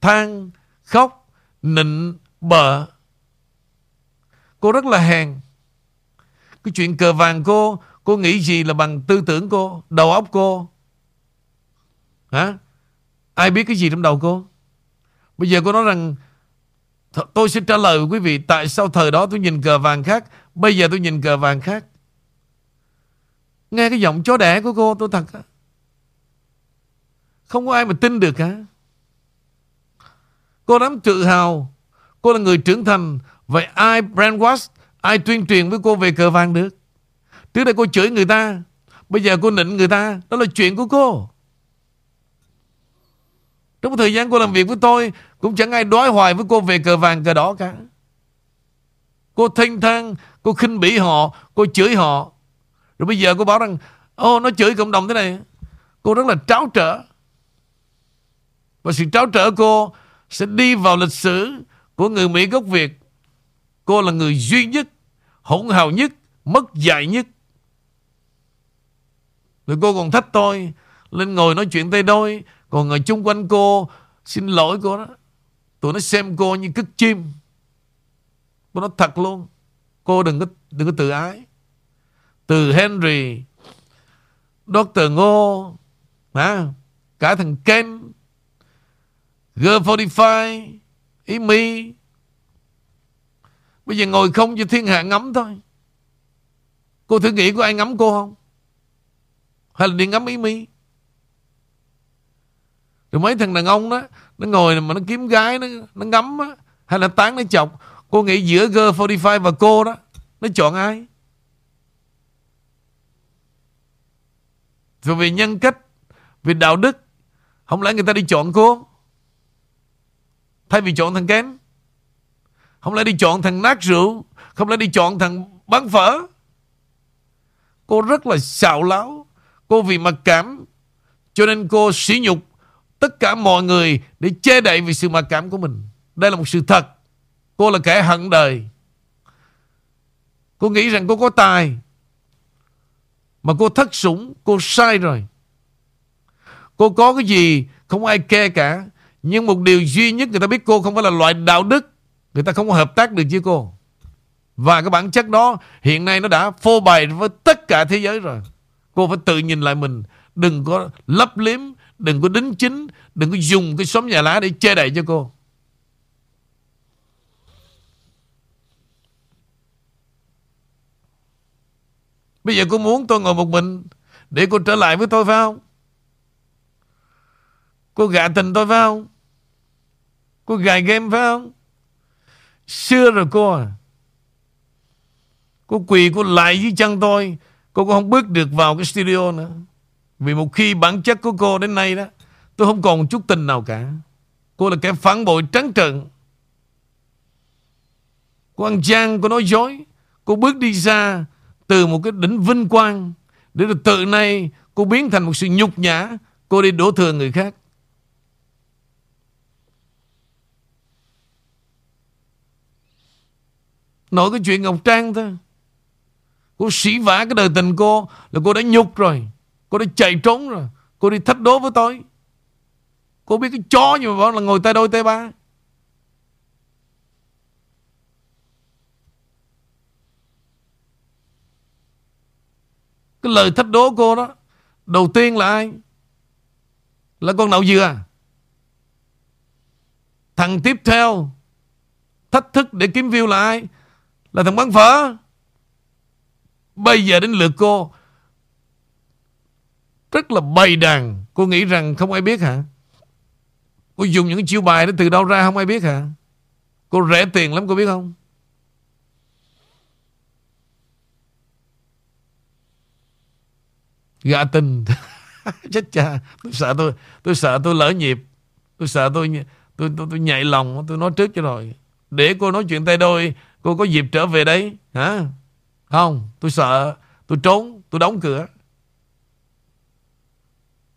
than, khóc, nịnh, bợ. Cô rất là hèn. Cái chuyện cờ vàng cô Cô nghĩ gì là bằng tư tưởng cô Đầu óc cô? Hả? Ai biết cái gì trong đầu cô? Bây giờ cô nói rằng Tôi sẽ trả lời quý vị Tại sao thời đó tôi nhìn cờ vàng khác Bây giờ tôi nhìn cờ vàng khác? Nghe cái giọng chó đẻ của cô tôi thật không có ai mà tin được cả Cô lắm tự hào. Cô là người trưởng thành. Vậy ai brainwash, Ai tuyên truyền với cô về cờ vàng được? Trước đây cô chửi người ta, Bây giờ cô nịnh người ta. Đó là chuyện của cô. Trong thời gian cô làm việc với tôi, Cũng chẳng ai đói hoài với cô về cờ vàng cờ đỏ cả. Cô thanh thang, Cô khinh bỉ họ, Cô chửi họ. Rồi bây giờ cô bảo rằng, Ô, nó chửi cộng đồng thế này. Cô rất là tráo trở. Và sự tráo trở cô Sẽ đi vào lịch sử Của người Mỹ gốc Việt. Cô là người duy nhất Hỗn hào nhất Mất dạy nhất. Rồi cô còn thách tôi Lên ngồi nói chuyện tay đôi. Còn người chung quanh cô Xin lỗi cô đó. Tụi nó xem cô như cứt chim. Cô nói thật luôn Cô đừng có đừng có tự ái. Từ Henry Dr. Ngô à, Cả thằng Ken G45 Ý mi. Bây giờ ngồi không cho thiên hạ ngắm thôi. Cô thử nghĩ có ai ngắm cô không? Hay là đi ngắm ý mi? Rồi mấy thằng đàn ông đó Nó ngồi mà nó kiếm gái Nó, nó ngắm á Hay là tán nó chọc. Cô nghĩ giữa G45 và cô đó Nó chọn ai? Rồi về nhân cách Về đạo đức Không lẽ người ta đi chọn cô? Thay vì chọn thằng kém, Không lẽ đi chọn thằng nát rượu? Không lẽ đi chọn thằng bán phở? Cô rất là xạo láo. Cô vì mặc cảm Cho nên cô sỉ nhục Tất cả mọi người Để che đậy vì sự mặc cảm của mình. Đây là một sự thật. Cô là kẻ hận đời. Cô nghĩ rằng cô có tài Mà cô thất sủng Cô sai rồi. Cô có cái gì Không ai kê cả. Nhưng một điều duy nhất người ta biết cô không phải là loại đạo đức. Người ta không có hợp tác được với cô. Và cái bản chất đó, Hiện nay nó đã phô bày với tất cả thế giới rồi. Cô phải tự nhìn lại mình. Đừng có lấp liếm, Đừng có đính chính, Đừng có dùng cái xóm nhà lá để che đậy cho cô. Bây giờ cô muốn tôi ngồi một mình Để cô trở lại với tôi phải không? Cô gạ tình tôi phải không? Cô gài game phải không? Xưa rồi cô à. Cô quỳ cô lại dưới chân tôi. Cô cũng không bước được vào cái studio nữa. Vì một khi bản chất của cô đến nay đó Tôi không còn chút tình nào cả. Cô là kẻ phản bội trắng trợn. Cô ăn gian, cô nói dối. Cô bước đi ra Từ một cái đỉnh vinh quang Để rồi nay cô biến thành một sự nhục nhã. Cô đi đổ thừa người khác. Nói cái chuyện Ngọc Trang thôi. Cô sĩ vả cái đời tình cô Là cô đã nhục rồi, Cô đã chạy trốn rồi, Cô đi thách đố với tôi. Cô biết cái chó nhưng mà bảo là ngồi tay đôi tay ba. Cái lời thách đố cô đó, Đầu tiên là ai? Là con đậu dừa. Thằng tiếp theo, Thách thức để kiếm view là ai? Là thằng bán phở. Bây giờ đến lượt cô. Rất là bày đàn. Cô nghĩ rằng không ai biết hả? Cô dùng những chiêu bài đó từ đâu ra không ai biết hả? Cô rẻ tiền lắm cô biết không? Gã tình Chết cha. Tôi sợ tôi Tôi sợ tôi lỡ nhịp. Tôi sợ tôi tôi, tôi, tôi nhạy lòng. Tôi nói trước cho rồi. Để cô nói chuyện tay đôi. Cô có dịp trở về đấy Hả? Không tôi sợ. Tôi trốn Tôi đóng cửa.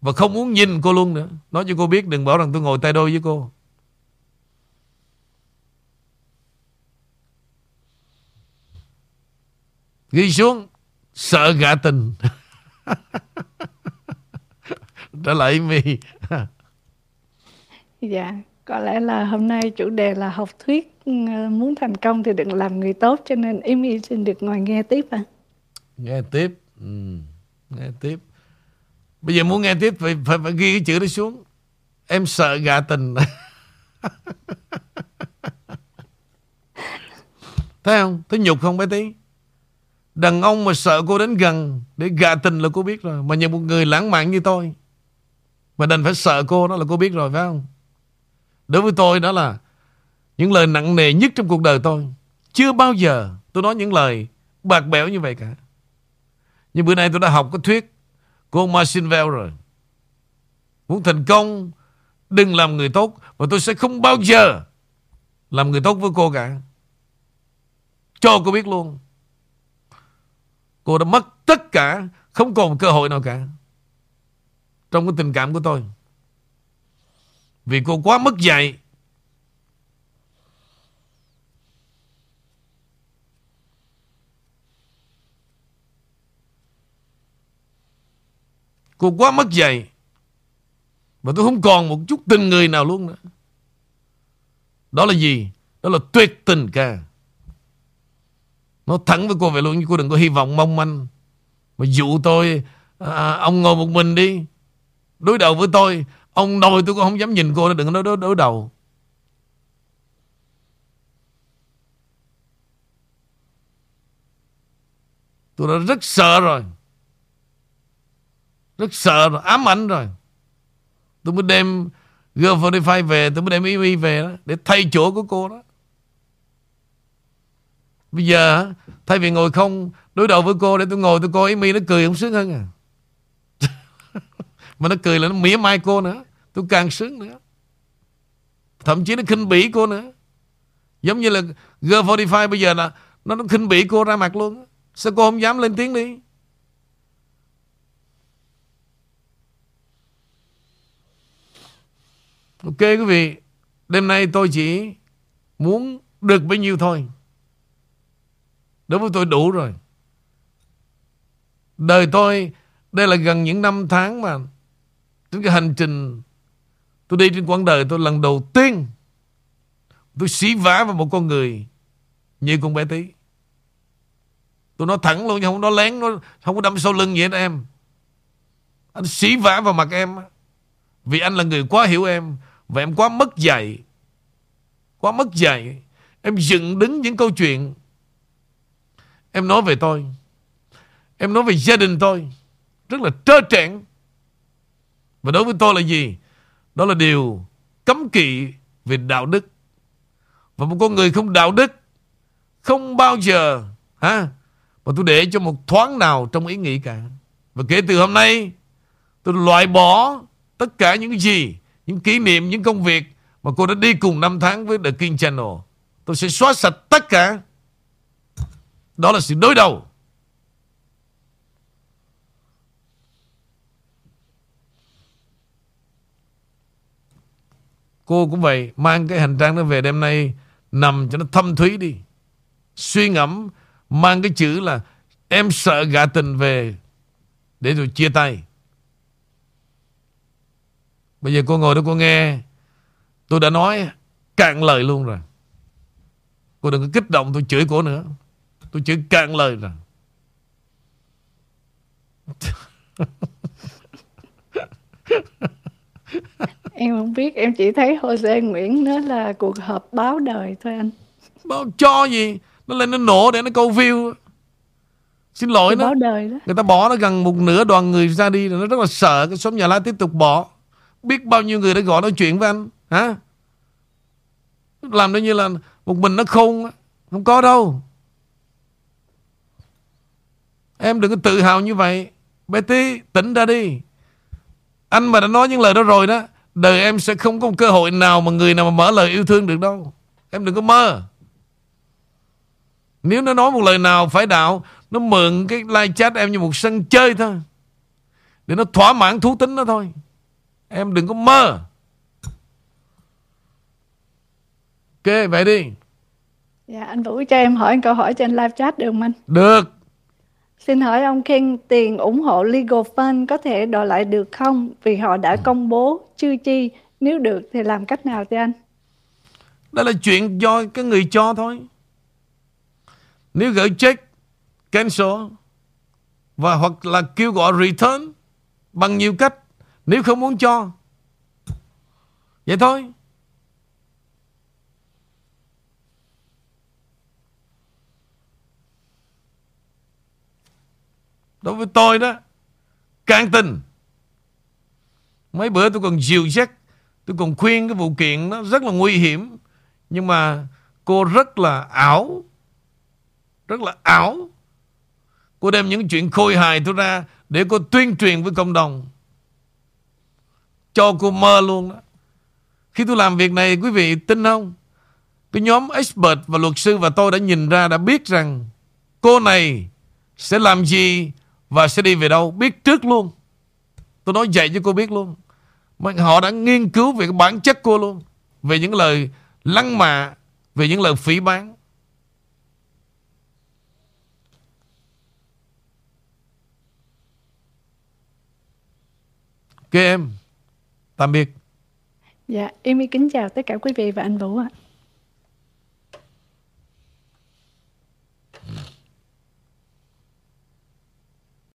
Và không muốn nhìn cô luôn nữa. Nói cho cô biết đừng bảo rằng tôi ngồi tay đôi với cô. Ghi xuống Sợ gạ tình. Trả lại mi Dạ, có lẽ là hôm nay chủ đề là học thuyết ừ, muốn thành công thì đừng làm người tốt cho nên Amy xin được ngồi nghe tiếp ạ. À. Nghe tiếp. Ừ. Nghe tiếp. Bây giờ muốn nghe tiếp phải, phải, phải ghi cái chữ đó xuống. Em sợ gạ tình. Thấy không? Thấy nhục không bé tí? Đàn ông mà sợ cô đến gần Để gạ tình là cô biết rồi Mà như một người lãng mạn như tôi Mà đành phải sợ cô đó là cô biết rồi phải không Đối với tôi đó là Những lời nặng nề nhất trong cuộc đời tôi. Chưa bao giờ tôi nói những lời Bạc bẽo như vậy cả. Nhưng bữa nay tôi đã học cái thuyết Của ông Marcin Vell rồi. Muốn thành công, Đừng làm người tốt. Và tôi sẽ không bao giờ Làm người tốt với cô cả. Cho cô biết luôn. Cô đã mất tất cả, Không còn cơ hội nào cả. Trong cái tình cảm của tôi. Vì cô quá mất dạy. Cô quá mất dạy. Và tôi không còn một chút tình người nào luôn nữa. Đó là gì? Đó là tuyệt tình ca. Nó thẳng với cô vậy luôn nhưng Cô đừng có hy vọng mong manh. Mà dụ tôi à, Ông ngồi một mình đi. Đối đầu với tôi Ông nội tôi cũng không dám nhìn cô nó Đừng nói đối, đối đầu. Tôi đã rất sợ rồi. Rất sợ rồi Ám ảnh rồi. Tôi mới đem Girl 45 về Tôi mới đem Imi về đó Để thay chỗ của cô đó. Bây giờ Thay vì ngồi không Đối đầu với cô Để tôi ngồi tôi coi Imi nó cười không sướng hơn à? Mà nó cười là nó mỉa mai cô nữa. Tôi càng sướng nữa. Thậm chí nó khinh bỉ cô nữa. Giống như là G45 bây giờ là Nó, nó khinh bỉ cô ra mặt luôn Sao cô không dám lên tiếng đi? Ok quý vị Đêm nay tôi chỉ Muốn được bấy nhiêu thôi. Đối với tôi đủ rồi. Đời tôi Đây là gần những năm tháng mà Trên cái hành trình Tôi đi trên quãng đời tôi lần đầu tiên Tôi xí vả vào một con người Như con bé tí. Tôi nói thẳng luôn Không nói lén nó Không có đâm sau lưng gì hết em. Anh xí vả vào mặt em Vì anh là người quá hiểu em Và em quá mất dạy, Quá mất dạy. Em dựng đứng những câu chuyện. Em nói về tôi. Em nói về gia đình tôi. Rất là trơ trẽn. Và đối với tôi là gì? Đó là điều cấm kỵ về đạo đức. Và một con người không đạo đức Không bao giờ ha, Mà tôi để cho một thoáng nào trong ý nghĩ cả. Và kể từ hôm nay Tôi loại bỏ tất cả những gì Những kỷ niệm, những công việc Mà cô đã đi cùng năm tháng với The King Channel. Tôi sẽ xóa sạch tất cả. Đó là sự đối đầu Cô cũng vậy Mang cái hành trang đó về đêm nay, Nằm cho nó thâm thúy đi. Suy ngẫm, Mang cái chữ là Em sợ gạ tình về Để rồi chia tay. Bây giờ cô ngồi đó cô nghe, Tôi đã nói cạn lời luôn rồi. Cô đừng có kích động, tôi chửi cô nữa. Tôi chửi cạn lời rồi. Em không biết, em chỉ thấy Jose Nguyễn nó là cuộc họp báo đời thôi anh. Báo cho gì? Nó lên nó nổ để nó câu view. Xin lỗi nó báo đời đó. Người ta bỏ nó gần một nửa đoàn người ra đi Rồi nó rất là sợ Cái xóm nhà lá tiếp tục bỏ. Biết bao nhiêu người đã gọi nói chuyện với anh Hả? Làm nó như là Một mình nó khôn. Không có đâu. Em đừng có tự hào như vậy. Betty tỉnh ra đi. Anh mà đã nói những lời đó rồi đó Đời em sẽ không có một cơ hội nào Mà người nào mà mở lời yêu thương được đâu. Em đừng có mơ. Nếu nó nói một lời nào phải đạo Nó mượn cái live chat em như một sân chơi thôi. Để nó thỏa mãn thú tính đó thôi. Em đừng có mơ. Ok vậy đi. Dạ, anh Vũ cho em hỏi câu hỏi trên live chat được không anh? Được Xin hỏi ông Ken tiền ủng hộ Legal Fund có thể đòi lại được không? Vì họ đã công bố chưa chi. Nếu được thì làm cách nào thưa anh? Đó là chuyện do cái người cho thôi Nếu gửi check Cancel Và hoặc là kêu gọi return Bằng nhiều cách Nếu không muốn cho Vậy thôi Đối với tôi đó Can tình. Mấy bữa tôi còn dìu dắt, Tôi còn khuyên cái vụ kiện nó rất là nguy hiểm, Nhưng mà cô rất là ảo, Rất là ảo. Cô đem những chuyện khôi hài tôi ra Để cô tuyên truyền với cộng đồng. Cho cô mơ luôn đó. Khi tôi làm việc này, quý vị tin không? Cái nhóm expert và luật sư và tôi đã nhìn ra, Đã biết rằng Cô này sẽ làm gì và sẽ đi về đâu? Biết trước luôn. Tôi nói dạy cho cô biết luôn. Mà họ đã nghiên cứu về cái bản chất cô luôn. Về những lời lăng mạ Về những lời phỉ bán Ok em Tạm biệt. Dạ, em kính chào tất cả quý vị và anh Vũ ạ.